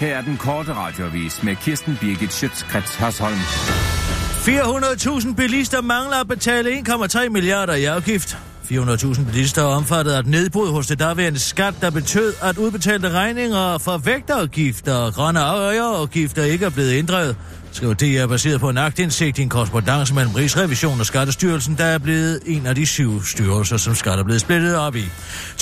K: Her er den korte radiovis med Kirsten Birgit Schøtzgrads Hasholm.
C: 400.000 bilister mangler at betale 1,3 milliarder i afgift. 400.000 bilister er omfattet af et nedbrud hos det daværende skat, der betød, at udbetalte regninger for vægtafgifter og grønne afgifter ikke er blevet inddrevet. Skriver det er baseret på en agtindsigt i en korrespondence mellem Rigsrevisionen og Skattestyrelsen, der er blevet en af de syv styrelser, som skat er blevet splittet op i.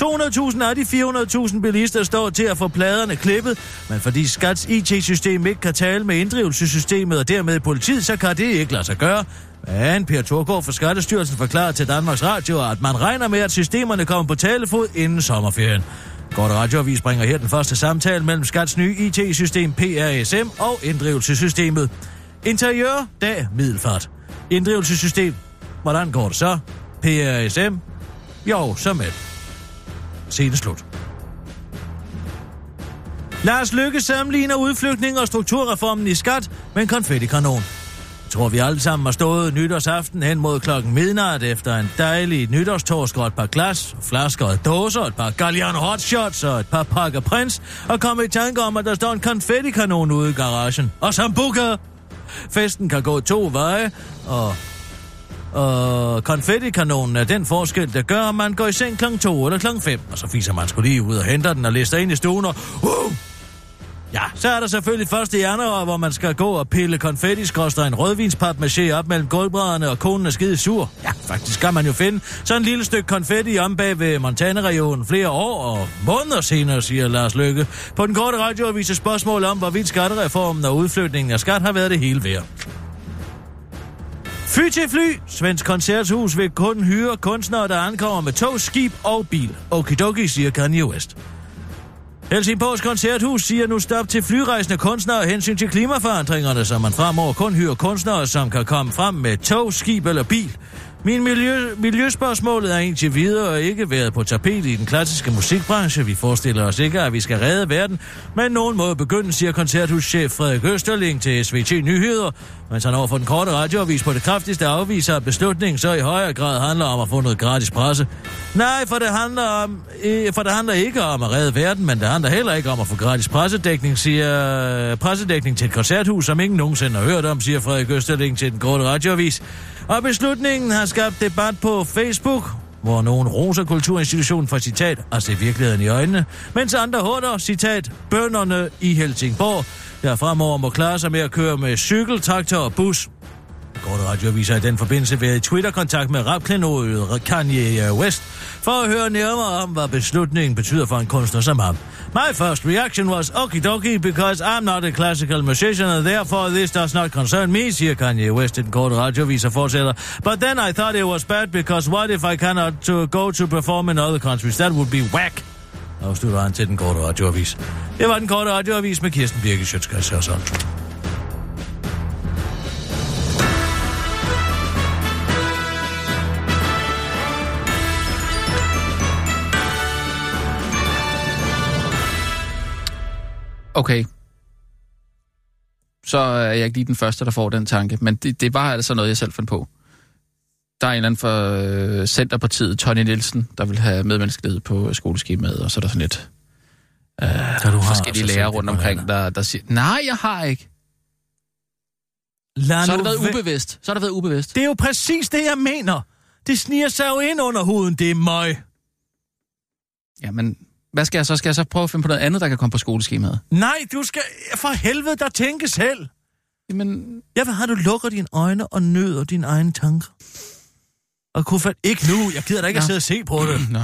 C: 200.000 af de 400.000 bilister står til at få pladerne klippet, men fordi Skats IT-system ikke kan tale med inddrivelsessystemet og dermed politiet, så kan det ikke lade sig gøre. Men Per Thorgård fra Skattestyrelsen forklarer til Danmarks Radio, at man regner med, at systemerne kommer på talefod inden sommerferien. Godt Radioavis bringer her den første samtale mellem Skats nye IT-system PRSM og inddrivelsessystemet. Interiør, dag, middelfart. Inddrivelsessystem, hvordan går det så? PRSM, jo, så med. Scene slut. Lars Lykke sammenligner udflygtning og strukturreformen i skat med en konfettikanon. Tror, vi alle sammen har stået nytårsaften hen mod klokken midnat efter en dejlig nytårstorsk og et par glas, flasker og dåser, et par Galliano Hotshots og et par pakker prins, og kom i tanke om, at der står en konfettikanon ude i garagen. Og sambuka! Festen kan gå to veje, og og konfettikanonen er den forskel, der gør, at man går i seng kl. 2 eller kl. 5, og så fiser man skulle lige ud og henter den og lister ind i stuen og... Uh! Ja, så er der selvfølgelig 1. januar, hvor man skal gå og pille konfetti en rødvinspapmaché op mellem gulvbrædderne, og konen er skide sur. Ja, faktisk kan man jo finde sådan et lille stykke konfetti om bag ved Montana-regionen flere år og måneder senere, siger Lars Lykke. På den korte radio viser spørgsmål om, hvorvidt skattereformen og udflytningen af skat har været det hele værd. Fly til fly. Svensk koncerthus vil kun hyre kunstnere, der ankommer med tog, skib og bil. Okidoki, siger Kanye West. Helsingborgs Koncerthus siger nu stop til flyrejsende kunstnere hensyn til klimaforandringerne, så man fremover kun hyrer kunstnere, som kan komme frem med tog, skib eller bil. Min miljø, miljøspørgsmålet er indtil videre ikke været på tapet i den klassiske musikbranche. Vi forestiller os ikke, at vi skal redde verden, men nogen må begynde, siger koncerthuschef Frederik Østerling til SVT Nyheder, mens han overfor den korte radioavis på det kraftigste afviser, at beslutningen så i højere grad handler om at få noget gratis presse. Nej, for det handler, om, for det handler ikke om at redde verden, men det handler heller ikke om at få gratis pressedækning, siger pressedækning til et koncerthus, som ingen nogensinde har hørt om, siger Frederik Østerling til den korte radioavis. Og beslutningen har skabt debat på Facebook, hvor nogen roser kulturinstitutionen for citat at se virkeligheden i øjnene, mens andre hunder, citat, bønderne i Helsingborg, der fremover må klare sig med at køre med cykel, traktor og bus. Korte radioaviser i den forbindelse været i Twitter-kontakt med rapklenodet Kanye West for at høre nærmere om, hvad beslutningen betyder for en kunstner som ham. My first reaction was okidoki because I'm not a classical musician and therefore this does not concern me, siger Kanye West i den korte radioavis og fortsætter. But then I thought it was bad because what if I cannot to go to perform in other countries? That would be whack. Afslutter han til den korte radioavis. Det var den korte radioavis med Kirsten Birke Sjøtskreds Hørsholm.
E: Okay. Så er jeg ikke lige den første, der får den tanke. Men det, det var altså noget, jeg selv fandt på. Der er en eller anden for øh, Centerpartiet, Tony Nielsen, der vil have medmenneskelighed på skoleskemaet, og så er der sådan lidt øh,
C: du har
E: forskellige
C: altså
E: lærere rundt omkring, der, der siger, nej, jeg har ikke.
C: Lad
E: Så har det været
C: væ-
E: ubevidst. Så har det været ubevidst.
C: Det er jo præcis det, jeg mener. Det sniger sig jo ind under huden, det er møg.
E: Ja, men, Hvad skal jeg så? Skal jeg så prøve at finde på noget andet, der kan komme på skoleskemaet?
C: Nej, du skal for helvede der tænke selv.
E: Jamen...
C: Jeg vil have, at du lukker dine øjne og nøder dine egne tanker. Og kunne. Ikke nu, jeg gider da ikke at
E: Nå.
C: sidde og se på det.
E: Nå.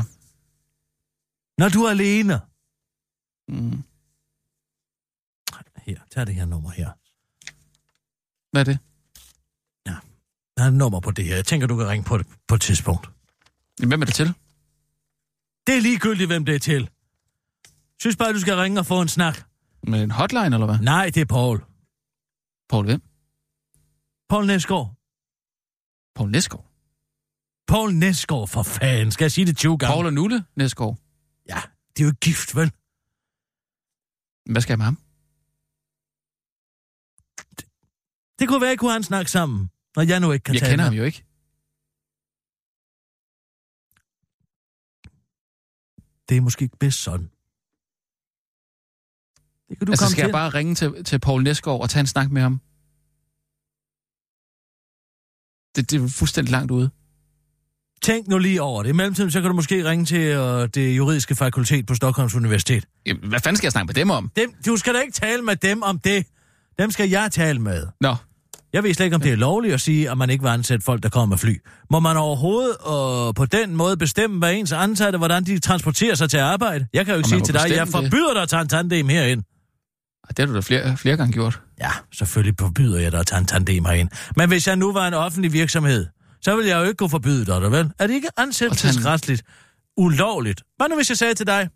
C: Når du er alene.
E: Mm.
C: Her, tag det her nummer her.
E: Hvad er det?
C: Der er et nummer på det her. Jeg tænker, du kan ringe på det på et tidspunkt.
E: Hvem er det til?
C: Det er ligegyldigt, hvem det er til. Synes bare, du skal ringe og få en snak.
E: Med en hotline, eller hvad?
C: Nej, det er Paul.
E: Paul hvem?
C: Paul Næsgaard.
E: Paul Næsgaard.
C: Paul Næsgaard, for fanden. Skal jeg sige det 20 gange?
E: Paul og Nulle Næsgaard.
C: Ja, det er jo ikke gift, vel?
E: Hvad skal jeg med ham?
C: Det kunne være, at I kunne have en snak sammen, når jeg nu ikke kan
E: Jeg
C: tale
E: kender
C: med
E: ham jo ikke.
C: Det er måske bedst sådan. Det kan du
E: altså,
C: komme
E: skal
C: til.
E: jeg bare ringe til, til Paul Næsgaard og tage en snak med ham? Det, det er fuldstændig langt ude.
C: Tænk nu lige over det. I mellemtiden, så kan du måske ringe til uh, det juridiske fakultet på Stockholms Universitet.
E: Jamen, hvad fanden skal jeg snakke med dem om?
C: Dem, du skal da ikke tale med dem om det. Dem skal jeg tale med.
E: Nå,
C: Jeg ved slet ikke, om det er lovligt at sige, at man ikke vil ansætte folk, der kommer med fly. Må man overhovedet uh, på den måde bestemme, hvad ens ansatte, hvordan de transporterer sig til arbejde? Jeg kan jo ikke sige til dig, jeg
E: bestemme det.
C: forbyder dig at tage en tandem herind.
E: Det har du da flere, flere gange gjort.
C: Ja, selvfølgelig forbyder jeg dig at tage en tandem herind. Men hvis jeg nu var en offentlig virksomhed, så ville jeg jo ikke kunne forbyde dig, vel? Er det ikke ansættelsesretligt ulovligt? Hvad nu, hvis jeg sagde til dig,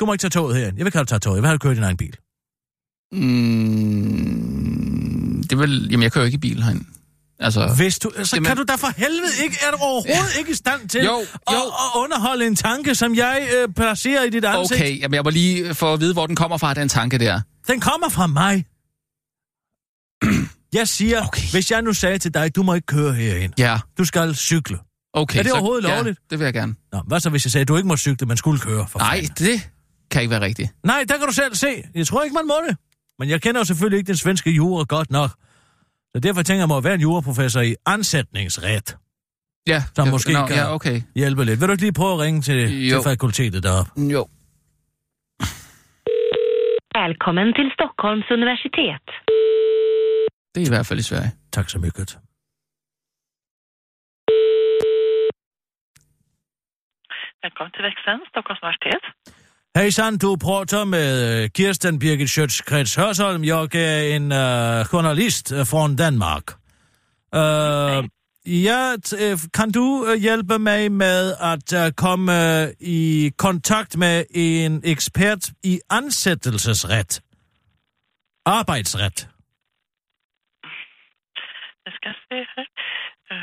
C: du må ikke tage toget herind. Jeg vil ikke have, du tager toget. Jeg vil have, at du kører din egen bil.
E: Mm, det vil, jamen, jeg kører ikke i bil herinde. Altså,
C: Hvis du, så
E: Jamen-
C: kan du da for helvede ikke, er du overhovedet ikke i stand til
E: Jo,
C: at,
E: jo.
C: at underholde en tanke, som jeg øh, placerer i dit ansigt.
E: okay, jamen, jeg må lige få at vide, hvor den kommer fra, den tanke der.
C: Den kommer fra mig. Jeg siger, okay. Hvis jeg nu sagde til dig, du må ikke køre herind.
E: Ja,
C: Du skal cykle.
E: okay.
C: Er det
E: så-
C: overhovedet
E: ja,
C: lovligt?
E: det vil jeg gerne.
C: Nå, hvad så, hvis jeg sagde, at du ikke må cykle, men skulle køre? For
E: Nej,
C: fanden?
E: det kan ikke være rigtigt.
C: Nej, der kan du selv se. Jeg tror ikke, man må det. Men jeg kender jo selvfølgelig ikke den svenske jura godt nok. Så derfor tænker jeg mig at være en juraprofessor i ansætningsret.
E: Ja,
C: Som
E: ja,
C: måske
E: nå,
C: kan-
E: Ja, okay.
C: Hjælpe lidt. Vil du ikke lige prøve at ringe til,
E: Jo.
C: til fakultetet deroppe?
E: Jo.
M: Välkommen till Stockholms universitet.
E: Det er i hvert fald i Sverige.
C: Tak så mycket.
N: Välkommen till växeln, Stockholms universitet.
C: Hejsan, du prater med øh, Kirsten Birgit Schøtz-Krets Hørsholm. Jeg er en uh, journalist øh, fra Danmark. Uh, ja, t- kan du hjælpe mig med at uh, komme i kontakt med en ekspert i ansættelsesret? Arbejdsret.
N: Jeg skal se her. Um,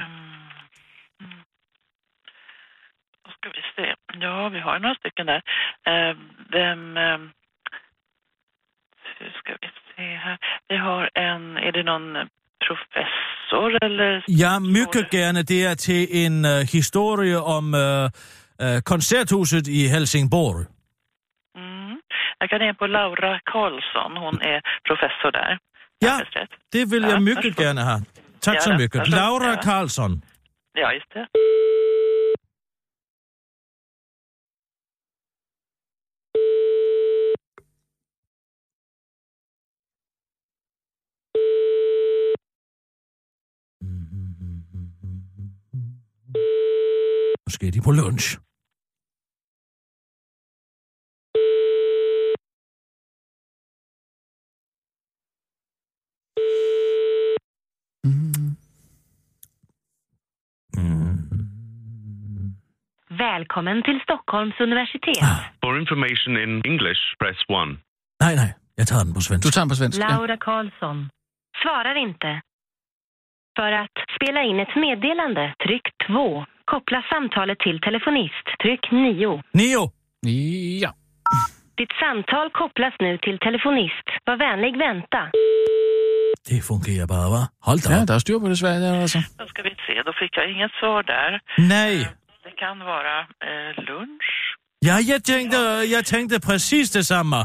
N: mm. Då ska vi se. Ja, vi har några stycken där. Uh, vem... Um, hur ska vi se här? Vi har en... Är det någon professor eller...
C: Ja, mycket gerne. Det er til en uh, historie om uh, uh, koncerthuset i Helsingborg.
N: Mm. Jag kan in på Laura Karlsson. Hon är professor där.
C: Ja, det vil
N: Ja,
C: jeg mycket have. Tak
N: Ja
C: så mycket. Laura. Karlsson.
N: Ja, just det.
C: Måske er de på lunch.
E: Mm.
M: Välkommen till Stockholms universitet.
O: For information in English, press 1.
C: Nej, nej. Jeg tager den på svensk.
E: Du tager den på svensk, ja.
M: Laura Karlsson. Svarar inte. För att spela in ett meddelande, tryck 2. Koppla samtalet till telefonist, tryck 9.
C: Nio.
E: Ja.
M: Ditt samtal kopplas nu till telefonist. Var vänlig vänta.
C: Det fungerer bare, hva'? Hold da
E: Ja,
C: op.
E: der er styr på det Sverige der, altså.
N: Då ska vi se. Då fick jag inget svar där.
C: Nej.
N: Det kan vara eh, lunch.
C: Ja, jeg tænkte, jeg tænkte præcis det samme.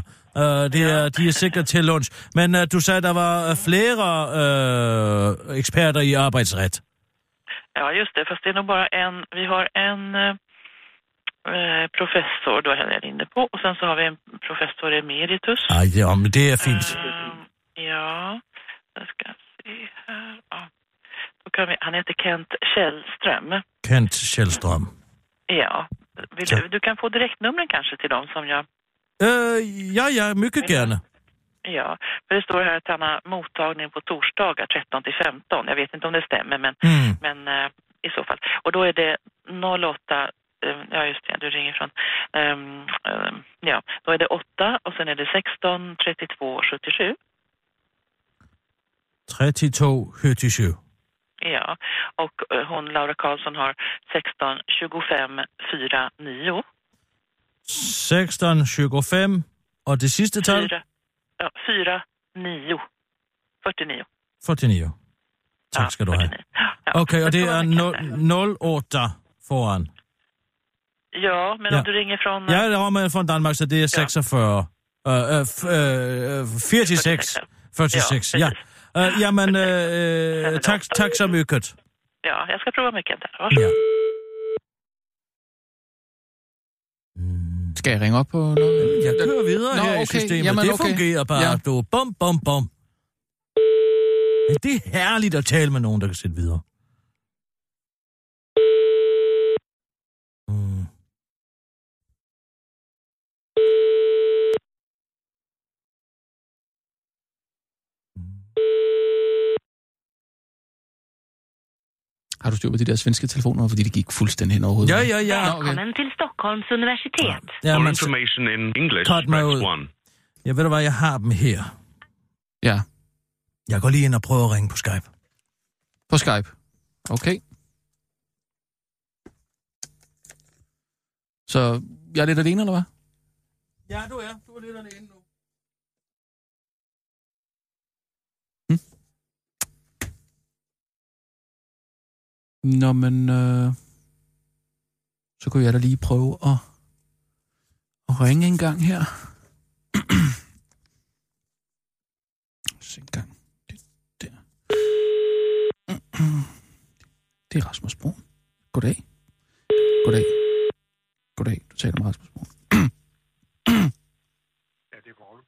C: Uh, det er, de er sikkert til lunch. Men uh, du sagde, der var øh, flere uh, eksperter i arbejdsret.
N: Ja, just det. Fast det är nog bara en. Vi har en... eh, professor då är jag inne på. Och sen så har vi en professor emeritus.
C: Ej, det, er- men det er fint.
N: Ehm, ja, jag ska se här. Ja. Då kan vi, han heter Kent Källström.
C: Kent Kjellstrøm.
N: Ja. Vill, du, du kan få direktnumren kanske till dem som jag...
C: Øh, ja, ja, mycket gerne.
N: Ja, för det står här att han har mottagning på torsdagar 13 till 15. Jag vet inte om det stämmer, men,
C: Mm.
N: men eh, i så fall. Och då är det 08, eh, ja just det, du ringer från, ehm, ehm, ja, då är det 8 och sen är det 16, 32, 77.
C: 32 77.
N: Ja, och hon Laura Karlsson har 16, 25, 49.
C: 16 25. Og det sidste tal?
N: 4, ja, 4, 9. 49.
C: 49. Tak skal du have. Okay, og det er 0, 08 foran.
N: Ja, men
C: Ja.
N: om du ringer från...
C: Ja, det er fra Danmark, så det er 46. Øh, øh, f- øh, 46. 46, ja. Jamen, øh, øh, tak, tak så mycket.
N: Ja, jag ska prova mycket här. Varsågod.
C: Ja.
E: Skal jeg ringe op på noget?
C: Jeg kører videre
E: Nå,
C: her i
E: okay.
C: systemet.
E: Jamen,
C: det
E: okay.
C: fungerer bare,
E: Ja.
C: du. Bum, bum, bum. Men det er herligt at tale med nogen, der kan sætte videre. Mm.
E: Har du styr på de der svenske telefoner, fordi de gik fuldstændig hen over hovedet?
C: Ja, ja, ja.
E: Nå, okay.
M: Välkommen till Stockholms universitet.
C: Ja,
O: information in English, press
C: ud.
O: 1.
C: jeg ved du hvad, jeg har dem her.
E: Ja,
C: Jeg går lige ind og prøver at ringe på Skype.
E: på Skype. Okay. Så jeg er lidt alene, eller hvad?
C: Ja, du er. Du er lidt alene nu.
E: Nå, men... Øh, så kunne jeg da lige prøve at, at ringe en gang her. Se en gang. Det, der. Det er Rasmus Brun. Goddag. Goddag. Goddag, du taler med Rasmus Brun.
D: Ja, det er Paul.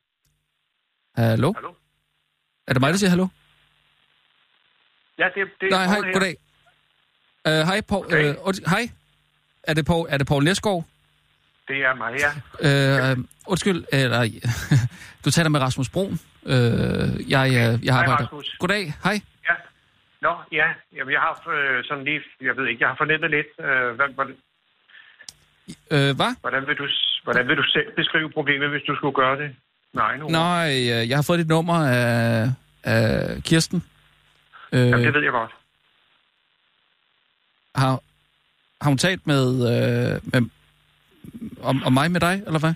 E: Hallo?
D: Hallo?
E: Er det mig, der siger hallo?
D: Ja, det, det er
E: Nej, hej, goddag. Uh, hej, Paul.
D: Okay.
E: Uh, hej. Er det Paul, er det Paul Næsgaard?
D: Det er mig, ja.
E: Uh, undskyld, eller, du taler med Rasmus Brun. Uh, jeg, uh, jeg
D: Hej,
E: arbejder...
D: Rasmus.
E: Goddag, hej.
D: Ja. Nå, ja. Jamen, jeg har øh, sådan lige, jeg ved ikke, jeg har fornemmet lidt, øh, hvad, hvordan,
E: Uh, hvad?
D: hvordan, vil du, hvordan vil du selv beskrive problemet, hvis du skulle gøre det? Nej, nu.
E: Nej, jeg har fået dit nummer af, af Kirsten. Uh,
D: Jamen, det ved jeg godt.
E: Har, har hun talt med, uh, med om, om mig med dig, eller hvad?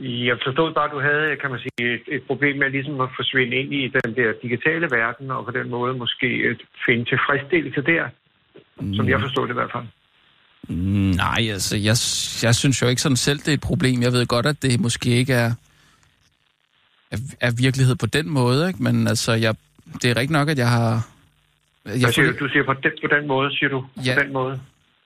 D: Jeg forstod bare, at du havde, kan man sige, et, et problem med ligesom at forsvinde ind i den der digitale verden, og på den måde måske øh, finde tilfredsstillelse der, mm. som jeg forstod det i hvert fald.
E: Mm, Nej, altså, jeg, jeg synes jo ikke sådan selv, det er et problem. Jeg ved godt, at det måske ikke er, er, er virkelighed på den måde, ikke? men altså, jeg, det er rigtigt nok, at jeg har... Jeg
D: siger du? Siger på den, på den måde, siger du?
E: Ja.
D: På den måde?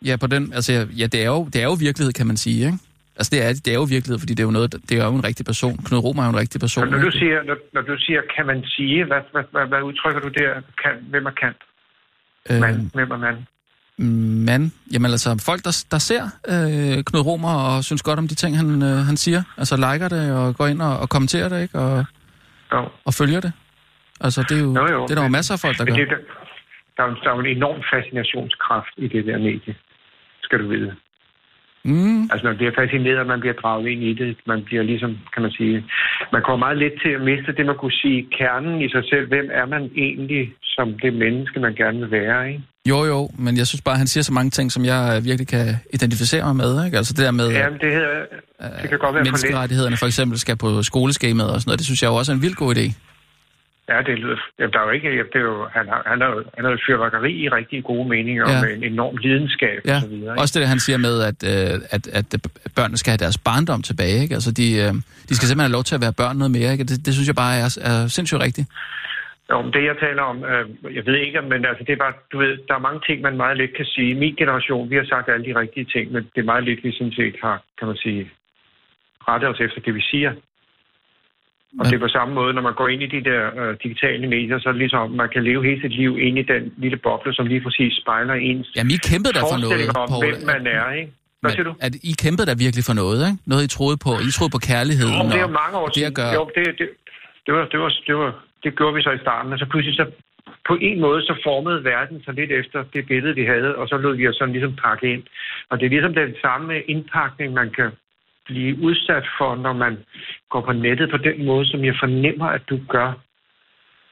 E: Ja, på den, altså, ja, det er, jo, det er jo virkelighed, kan man sige, ikke? Altså, det er, det er jo virkelighed, fordi det er jo noget, det er jo en rigtig person. Knud Romer er jo en rigtig person.
D: Når du siger, når, når du siger, kan man sige, hvad, hvad, hvad, hvad udtrykker du der? Kan, hvem er kan?
E: Øh,
D: Man, hvem er man?
E: Man, jamen altså folk, der, der ser øh, Knud Romer og synes godt om de ting, han, øh, han siger. Altså liker det og går ind og, og kommenterer det, ikke? Og,
D: jo.
E: og følger det. Altså det er jo,
D: Jo, jo,
E: det er der jo masser af folk, der
D: Men
E: gør.
D: det, der, er der er en enorm fascinationskraft i det der medie, skal du vide.
E: Mm.
D: Altså man bliver fascineret, man bliver draget ind i det, man bliver ligesom, kan man sige, man kommer meget let til at miste det, man kunne sige, kernen i sig selv. Hvem er man egentlig som det menneske, man gerne vil være, ikke?
E: Jo, jo, men jeg synes bare, han siger så mange ting, som jeg øh, virkelig kan identificere mig med. Ikke? Altså det der med,
D: Jamen, det, her, det kan godt være
E: menneskerettighederne for eksempel skal på skoleskemaet og sådan noget, det synes jeg jo også er en vildt god idé.
D: Ja, det lyder... Ja, der er jo ikke... Det er jo, han, har, han, er jo, han er jo fyrværkeri i rigtig gode meninger,
E: Ja.
D: med en enorm lidenskab
E: Ja,
D: og så videre. Ikke?
E: også det, han siger med, at, øh, at, at børnene skal have deres barndom tilbage. Ikke? Altså, de, øh, de skal simpelthen have lov til at være børn noget mere. Ikke? Det, det synes jeg bare er, er sindssygt rigtigt.
D: Jo, men det jeg taler om, øh, jeg ved ikke, men altså, det er bare, du ved, der er mange ting, man meget let kan sige. Min generation, vi har sagt alle de rigtige ting, men det er meget lidt, vi sådan set har, kan man sige, rettet os efter det, vi siger. Og det er på samme måde, når man går ind i de der øh, digitale medier, så er det ligesom, man kan leve hele sit liv ind i den lille boble, som lige præcis spejler ens
E: Jamen, I kæmpede da for noget,
D: om,
E: Poul.
D: hvem man er, ikke? Hvad siger du?
E: At I kæmpede da virkelig for noget, ikke? Noget, I troede på. I troede på kærligheden.
D: Jo, det er jo mange år
E: det
D: siden.
E: gøre.
D: Jo, det, det, det, var, det, var, det, var, det gjorde vi så i starten, og så pludselig så på en måde så formede verden sig lidt efter det billede, vi havde, og så lod vi os sådan ligesom pakke ind. Og det er ligesom den samme indpakning, man kan blive udsat for, når man går på nettet på den måde, som jeg fornemmer, at du gør.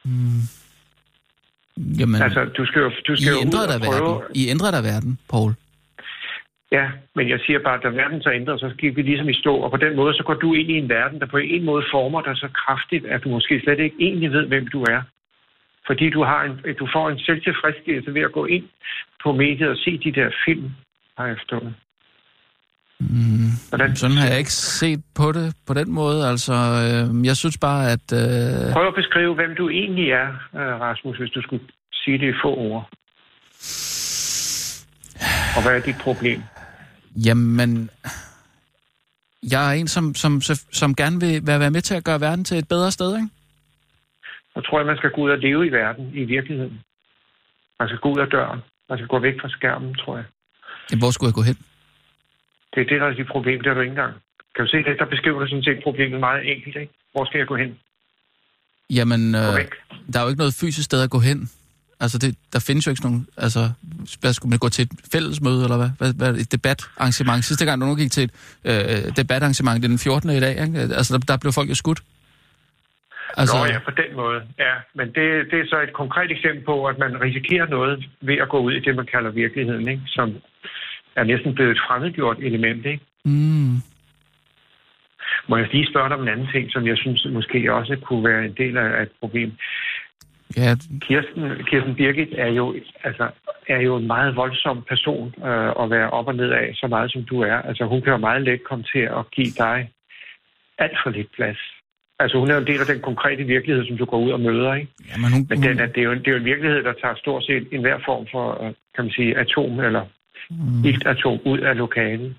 E: Mm. Jamen,
D: Altså, du skal jo, du
E: I
D: skal jo ud
E: ændrede da
D: og prøve...
E: verden. I ændrede da verden, Paul.
D: Ja, men jeg siger bare, at da verden så ændrer, så gik vi ligesom i stå, og på den måde, så går du ind i en verden, der på en måde former dig så kraftigt, at du måske slet ikke egentlig ved, hvem du er. Fordi du, har en, du får en selvtilfredsstillelse ved at gå ind på mediet og se de der film, har jeg forstået.
E: Mm.
D: Hvordan?
E: Sådan har jeg ikke set på det på den måde. Altså, øh, jeg synes bare, at... Øh,
D: Prøv at beskrive, hvem du egentlig er, øh, Rasmus, hvis du skulle sige det i få ord. Og hvad er dit problem?
E: jamen... Jeg er en, som, som, som gerne vil være med til at gøre verden til et bedre sted, ikke?
D: Så tror jeg, man skal gå ud og leve i verden, i virkeligheden. Man skal gå ud af døren. Man skal gå væk fra skærmen, tror jeg.
E: Hvor skulle jeg gå hen?
D: Det er det, der er dit problem. Det er du ikke engang. Kan du se det? Der beskriver du sådan set problemet meget enkelt, ikke? Hvor skal jeg gå hen?
E: Jamen, øh, der er jo ikke noget fysisk sted at gå hen. Altså, det, der findes jo ikke nogen... Altså, hvad skulle man gå til et fællesmøde, eller hvad? hvad, hvad et debatarrangement. Sidste gang, du nu gik til et øh, debatarrangement, det er den 14. i dag, ikke? Altså, der, der blev folk jo skudt.
D: Altså... Nå ja, på den måde. Ja, men det, det er så et konkret eksempel på, at man risikerer noget ved at gå ud i det, man kalder virkeligheden, ikke? Som er næsten blevet et fremmedgjort element, ikke?
E: Mm.
D: Må jeg lige spørge dig om en anden ting, som jeg synes måske også kunne være en del af et problem.
E: Ja.
D: Kirsten, Kirsten Birgit er jo, altså, er jo en meget voldsom person øh, at være op og ned af, så meget som du er. Altså, hun kan jo meget let komme til at give dig alt for lidt plads. Altså, hun er jo en del af den konkrete virkelighed, som du går ud og møder, ikke?
E: Ja, men hun,
D: men den er, det, er jo, det er jo en virkelighed, der tager stort set enhver form for, øh, kan man sige, atom eller mm. iltatom ud af lokalet.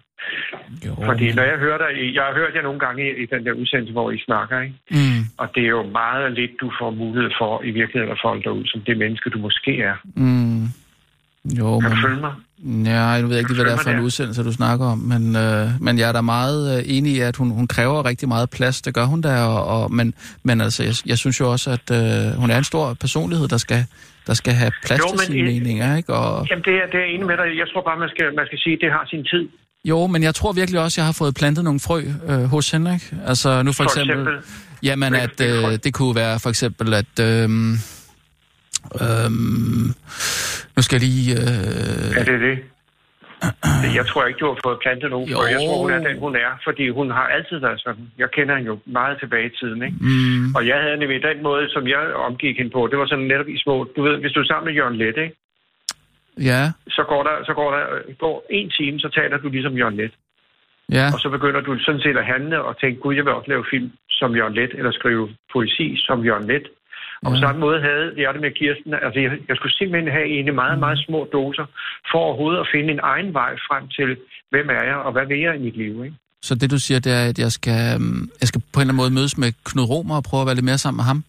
E: Jo.
D: Fordi når jeg hører dig, jeg har hørt jer nogle gange i, i den der udsendelse, hvor I snakker, ikke?
E: Mm.
D: Og det er jo meget lidt, du får mulighed for i virkeligheden at folde dig ud, som det menneske, du måske er.
E: Mm. Jo,
D: kan
E: men...
D: du følge mig?
E: Ja, jeg ved ikke lige, hvad det er for en udsendelse, du snakker om, men, øh, men jeg er da meget øh, enig i, at hun, hun kræver rigtig meget plads. Det gør hun der, og, og, men, men altså, jeg, jeg synes jo også, at øh, hun er en stor personlighed, der skal, der skal have plads
D: Jo,
E: til
D: men
E: sine
D: i-
E: meninger, ikke? Og,
D: Jamen, det er, det er jeg enig med dig. Jeg tror bare, man skal, man skal sige, at det har sin tid.
E: jo, men jeg tror virkelig også, at jeg har fået plantet nogle frø øh, hos hende, ikke? Altså nu for,
D: For
E: eksempel...
D: eksempel?
E: Jamen, at øh, det kunne være for eksempel, at... Øh, øh, nu skal jeg lige... Øh,
D: Ja, det er det. Jeg tror ikke, du har fået plantet nogen frø. Jeg tror, hun er den, hun er, fordi hun har altid været sådan. Jeg kender hende jo meget tilbage i tiden, ikke?
E: Mm.
D: Og jeg havde nemlig den måde, som jeg omgik hende på, det var sådan netop i små... Du ved, hvis du er sammen med Jørgen Let, ikke?
E: Ja,
D: Så går der, så går der går en time, så taler du ligesom Jørgen Let.
E: ja.
D: Og så begynder du sådan set at handle og tænke, gud, jeg vil også lave film som Jørgen Let, eller skrive poesi som Jørgen Let. Og på samme måde havde jeg det med Kirsten. Altså, jeg, jeg skulle simpelthen have en meget, meget små doser, for overhovedet at finde en egen vej frem til, hvem er jeg, og hvad vil jeg i mit liv, ikke?
E: Så det, du siger, det er, at jeg skal, øhm, jeg skal på en eller anden måde mødes med Knud Romer og prøve at være lidt mere sammen med ham?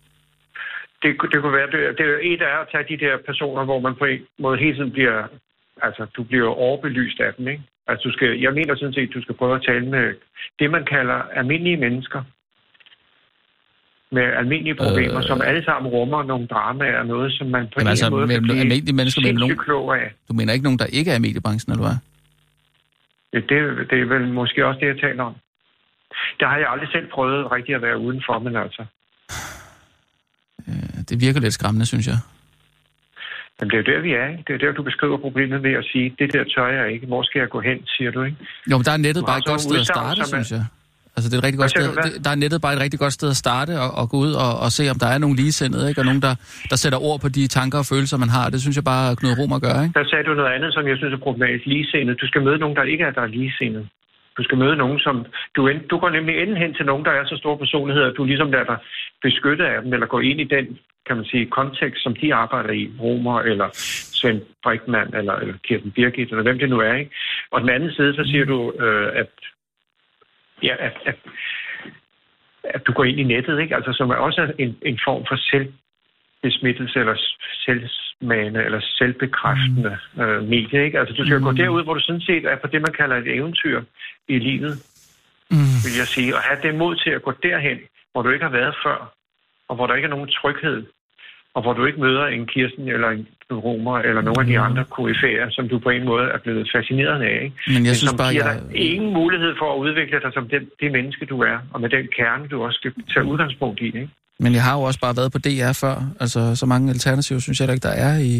D: Det, det kunne være, det, det er et af at tage de der personer, hvor man på en måde hele tiden bliver, altså, du bliver overbelyst af dem, ikke? Altså, du skal, jeg mener sådan set, du skal prøve at tale med det, man kalder almindelige mennesker. Med almindelige problemer, øh... som alle sammen rummer nogle dramaer og noget, som man på en
E: altså,
D: måde
E: mellem
D: kan
E: almindelige mennesker
D: sindssygt
E: nogen-
D: klog af.
E: Du mener ikke nogen, der ikke er i mediebranchen, eller hvad?
D: Det, det, det er vel måske også det, jeg taler om. Der har jeg aldrig selv prøvet rigtig at være udenfor, men altså.
E: Det virker lidt skræmmende, synes jeg.
D: Men det er jo der, vi er, ikke? Det er der, du beskriver problemet ved at sige, det der tør jeg ikke. Hvor skal jeg gå hen, siger du, ikke?
E: Jo, men der er nettet bare et godt sted at starte, synes jeg. Altså, det er et rigtig godt sted. Det, der er nettet bare et rigtig godt sted at starte og, og gå ud og, og se, om der er nogle ligesindede, ikke? Og nogen, der, der sætter ord på de tanker og følelser, man har. Det synes jeg bare, Knud Romer gør, ikke?
D: Der sagde du noget andet, som jeg synes er problematisk. Ligesindet. Du skal møde nogen, der ikke er der er ligesindet. Du skal møde nogen, som... Du, end- du går nemlig enden hen til nogen, der er så store personligheder, at du ligesom lader dig beskytte af dem, eller gå ind i den, kan man sige, kontekst, som de arbejder i, Romer eller Svend Brinkmann eller, eller Kirsten Birgit, eller hvem det nu er. Ikke? Og den anden side, så siger du, øh, at, ja, at, at, at du går ind i nettet, ikke? Altså, som er også en, en form for selvbesmittelse eller selvsmagende eller selvbekræftende mm. øh, medie. Ikke? Altså, du skal mm. gå derud, hvor du sådan set er på det, man kalder et eventyr i livet, mm. vil jeg sige. Og have det mod til at gå derhen, hvor du ikke har været før, og hvor der ikke er nogen tryghed, og hvor du ikke møder en Kirsten eller en romer eller nogle af de andre koryfæer, som du på en måde er blevet fascineret af. Ikke?
E: Men jeg synes
D: som
E: bare,
D: giver
E: jeg-
D: dig ingen mulighed for at udvikle dig som det, det menneske, du er, og med den kerne, du også skal tage udgangspunkt i. Ikke?
E: Men jeg har jo også bare været på DR før. Altså, så mange alternativer synes jeg da ikke, der er i...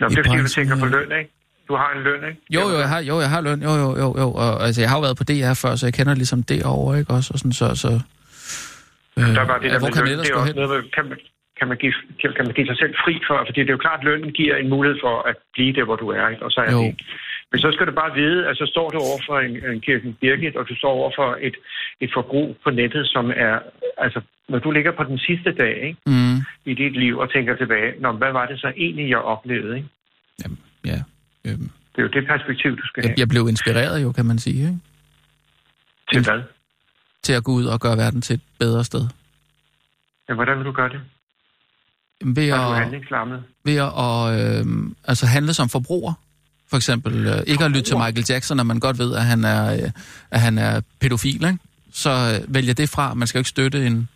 D: Nå,
E: i
D: det er fordi, du tænker på løn, ikke? Du har en løn, ikke?
E: Jo, jo, jeg har, jo, jeg har løn. Jo, jo, jo, jo. Og, altså, jeg har jo været på DR før, så jeg kender ligesom det over, ikke også? Og sådan, så, så, øh,
D: Der var det der
E: hvor
D: med
E: kan
D: løn, det er også
E: hen?
D: noget, med- kan man, kan man, give, kan, man give sig selv fri for, fordi det er jo klart, at lønnen giver en mulighed for at blive der, hvor du er, ikke? og så er
E: Jo.
D: det. Men så skal du bare vide, at så står du over for en, en Kirken Birgit, og du står over for et, et forbrug på nettet, som er, altså, når du ligger på den sidste dag ikke,
E: Mm,
D: i dit liv og tænker tilbage, Nå, hvad var det så egentlig, jeg oplevede? Ikke?
E: ja. Øhm,
D: Det er jo det perspektiv, du skal
E: jeg,
D: have.
E: jeg blev inspireret jo, kan man sige, ikke?
D: Til hvad?
E: Til at gå ud og gøre verden til et bedre sted.
D: Ja, hvordan vil du gøre det?
E: Ved at, ved at øh, altså handle som forbruger. For eksempel øh, ikke at lytte til Michael Jackson, når man godt ved, at han er, øh, at han er pædofil, ikke? Så øh, vælger det fra. Man skal jo ikke støtte en,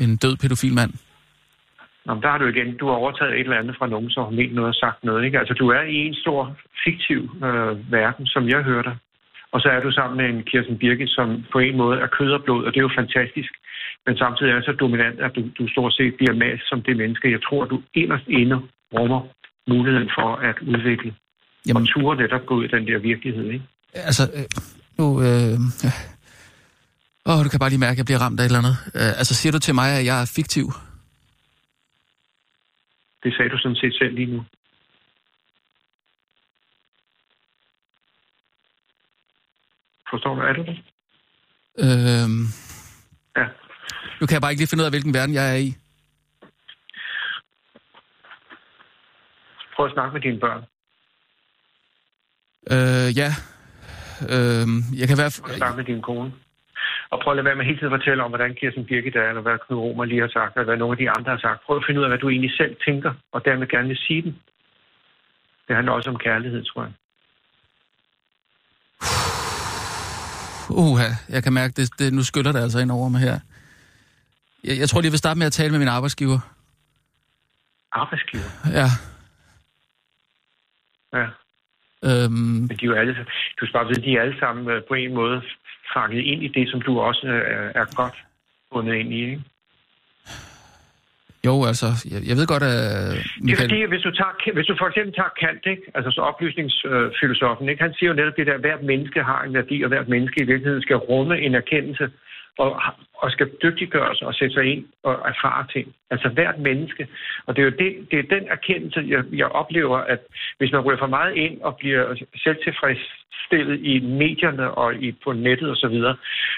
E: en død pædofil mand.
D: Nå, men der har du igen, du har overtaget et eller andet fra nogen, som har ment noget og sagt noget. Ikke? Altså, du er i en stor fiktiv øh, verden, som jeg hører dig. Og så er du sammen med en Kirsten Birgit, som på en måde er kød og blod, og det er jo fantastisk. Men samtidig er så dominant, at du, du stort set bliver med som det menneske. Jeg tror, du inderst inde rummer muligheden for at udvikle. Jamen. Og ture netop gå ud i den der virkelighed. Ikke?
E: Altså, øh, nu... Øh, ja. Åh, du kan bare lige mærke, at jeg bliver ramt af et eller andet. Øh, altså, siger du til mig, at jeg er fiktiv?
D: Det sagde du sådan set selv lige nu. Forstår du? Er du det?
E: Øh,
D: Ja.
E: Nu kan jeg bare ikke lige finde ud af, hvilken verden jeg er i.
D: Prøv at snakke med dine børn.
E: Øh, ja. Øh, jeg kan være...
D: Prøv at snakke med din kone. Og prøv at lade være med hele tiden at fortælle om, hvordan Kirsten er, eller hvad Knud Romer lige har sagt, eller hvad nogle af de andre har sagt. Prøv at finde ud af, hvad du egentlig selv tænker, og dermed gerne vil sige den. Det handler også om kærlighed, tror jeg.
E: Uha, jeg kan mærke, det, det, nu skyller det altså ind over mig her. Jeg, jeg tror lige, jeg vil starte med at tale med min arbejdsgiver.
D: Arbejdsgiver?
E: Ja.
D: Ja.
E: Øhm,
D: Men de er jo alle, du skal bare vide, de er alle sammen øh, på en måde fanget ind i det, som du også øh, er godt bundet ind i. Ikke?
E: jo, altså, jeg, jeg ved godt, at...
D: Det er
E: Michael,
D: fordi, hvis du, tager, hvis du for eksempel tager Kant, ikke? altså så oplysningsfilosofen, ikke? han siger jo netop det der, at hvert menneske har en værdi, og hvert menneske i virkeligheden skal rumme en erkendelse, og, og skal dygtiggøre sig og sætte sig ind og erfare ting. Altså hvert menneske. Og det er jo det, det er den erkendelse, jeg, jeg oplever, at hvis man ryger for meget ind og bliver selvtilfredsstillet i medierne og i, på nettet osv., så, videre,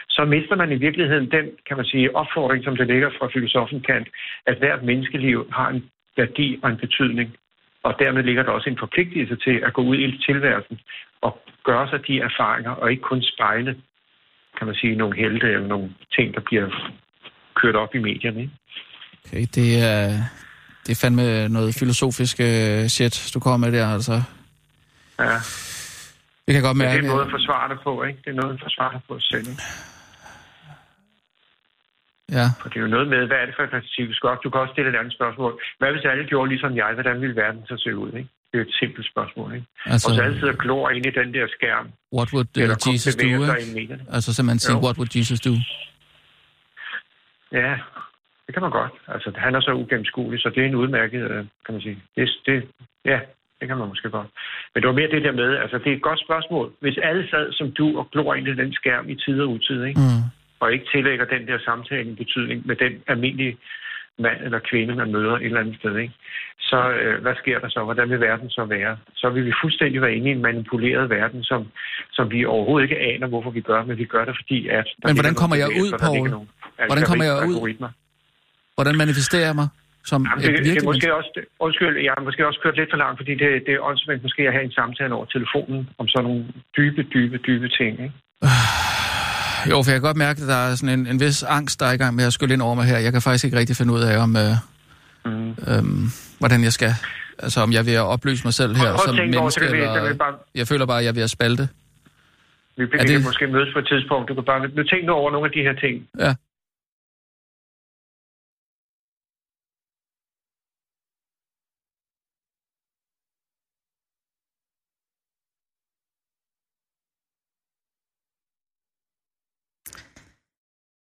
D: så mister man i virkeligheden den, kan man sige, opfordring, som det ligger fra filosofen Kant, at hvert menneskeliv har en værdi og en betydning. Og dermed ligger der også en forpligtelse til at gå ud i tilværelsen og gøre sig de erfaringer, og ikke kun spejle, kan man sige, nogle helte eller nogle ting, der bliver kørt op i medierne. Ikke?
E: okay, det er... Det er fandme noget filosofisk uh, shit, du kommer med der, altså.
D: Ja.
E: Det kan godt mærke.
D: det er måde at forsvare dig på, ikke? Det er noget at forsvare dig på selv, ikke?
E: Ja.
D: For det er jo noget med, hvad er det for et perspektiv, du kan også stille et andet spørgsmål. Hvad hvis alle gjorde ligesom jeg? Hvordan ville verden så se ud, ikke? Det er et simpelt spørgsmål, ikke?
E: Altså-
D: og så alle sidder og glor ind i den der skærm.
E: What would
D: Eller
E: uh,
D: kun
E: Jesus do, ikke? Altså simpelthen sige, what would Jesus do?
D: Ja, det kan man godt. Altså, han er så ugennemskuelig, så det er en udmærket, øh, kan man sige. Det, det, ja, det kan man måske godt. Men det var mere det der med, altså det er et godt spørgsmål. Hvis alle sad som du og glor ind i den skærm i tid og utid, ikke?
E: Mm.
D: og ikke tillægger den der samtale en betydning med den almindelige mand eller kvinde, man møder et eller andet sted, ikke? så øh, hvad sker der så? Hvordan vil verden så være? Så vil vi fuldstændig være inde i en manipuleret verden, som, som vi overhovedet ikke aner, hvorfor vi gør, men vi gør det, fordi at...
E: Men hvordan kommer jeg ud,
D: nogle
E: Hvordan kommer jeg ud?
D: algoritmer.
E: Hvordan manifesterer jeg mig? som
D: Jamen,
E: et
D: det, det er måske også, det, undskyld, jeg har måske også kørt lidt for langt, fordi det, det er åndssvagt måske at have en samtale over telefonen om sådan nogle dybe, dybe, dybe ting. Ikke?
E: Jo, for jeg kan godt mærke, at der er sådan en, en vis angst, der er i gang med at skylle ind over mig her. Jeg kan faktisk ikke rigtig finde ud af, om, øh,
D: Mm.
E: øhm, hvordan jeg skal... Altså, om jeg vil opløse mig selv her
D: Prøv
E: som menneske,
D: vi
E: eller...
D: bare-
E: Jeg føler bare, at jeg er at spalte.
D: Vi, vi
E: Er
D: kan
E: det-
D: måske mødes på et tidspunkt. Du kan bare nu tænke nu over nogle af de her ting.
E: Ja.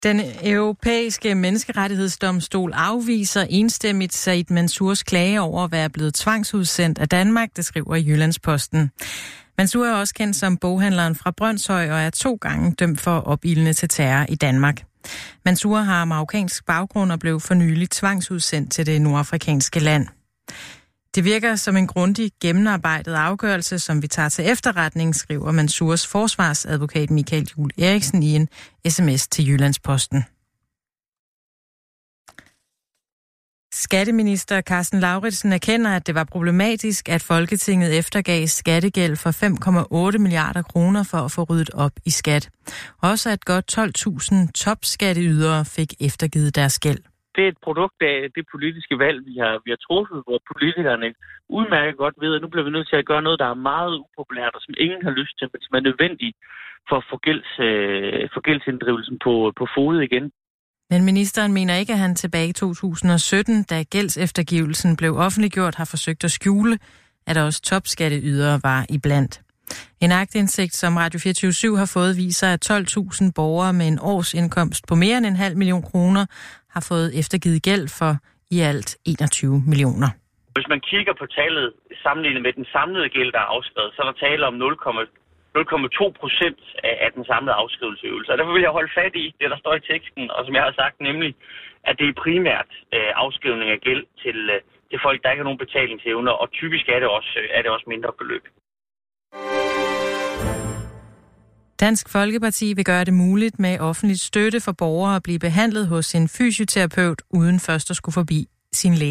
P: Den europæiske menneskerettighedsdomstol afviser enstemmigt Said Mansurs klage over at være blevet tvangsudsendt af Danmark, det skriver Jyllandsposten. Mansur er også kendt som boghandleren fra Brøndshøj og er to gange dømt for opildne til terror i Danmark. Mansur har marokkansk baggrund og blev for nylig tvangsudsendt til det nordafrikanske land. Det virker som en grundig gennemarbejdet afgørelse, som vi tager til efterretning, skriver Mansurs forsvarsadvokat Michael Jul Eriksen i en sms til Jyllandsposten. Skatteminister Carsten Lauritsen erkender, at det var problematisk, at Folketinget eftergav skattegæld for 5,8 milliarder kroner for at få ryddet op i skat. Også at godt 12.000 topskatteydere fik eftergivet deres gæld
Q: det er et produkt af det politiske valg, vi har, vi har truffet, hvor politikerne udmærket godt ved, at nu bliver vi nødt til at gøre noget, der er meget upopulært, og som ingen har lyst til, men som er nødvendigt for at få, gælds, øh, få gældsinddrivelsen på, på fod igen.
P: Men ministeren mener ikke, at han tilbage i 2017, da gældseftergivelsen blev offentliggjort, har forsøgt at skjule, at også topskatteydere var iblandt. En agtindsigt, som Radio 24 har fået, viser, at 12.000 borgere med en årsindkomst på mere end en halv million kroner har fået eftergivet gæld for i alt 21 millioner.
Q: Hvis man kigger på tallet sammenlignet med den samlede gæld, der er afskrevet, så er der tale om 0,2 procent af, af den samlede afskrivelsesøvelse. Og derfor vil jeg holde fat i det, der står i teksten, og som jeg har sagt, nemlig, at det er primært øh, afskrivning af gæld til, øh, til folk, der ikke har nogen betalingsevner, og typisk er det også, øh, er det også mindre beløb.
P: Dansk Folkeparti vil gøre det muligt med offentligt støtte for borgere at blive behandlet hos en fysioterapeut, uden først at skulle forbi sin læge.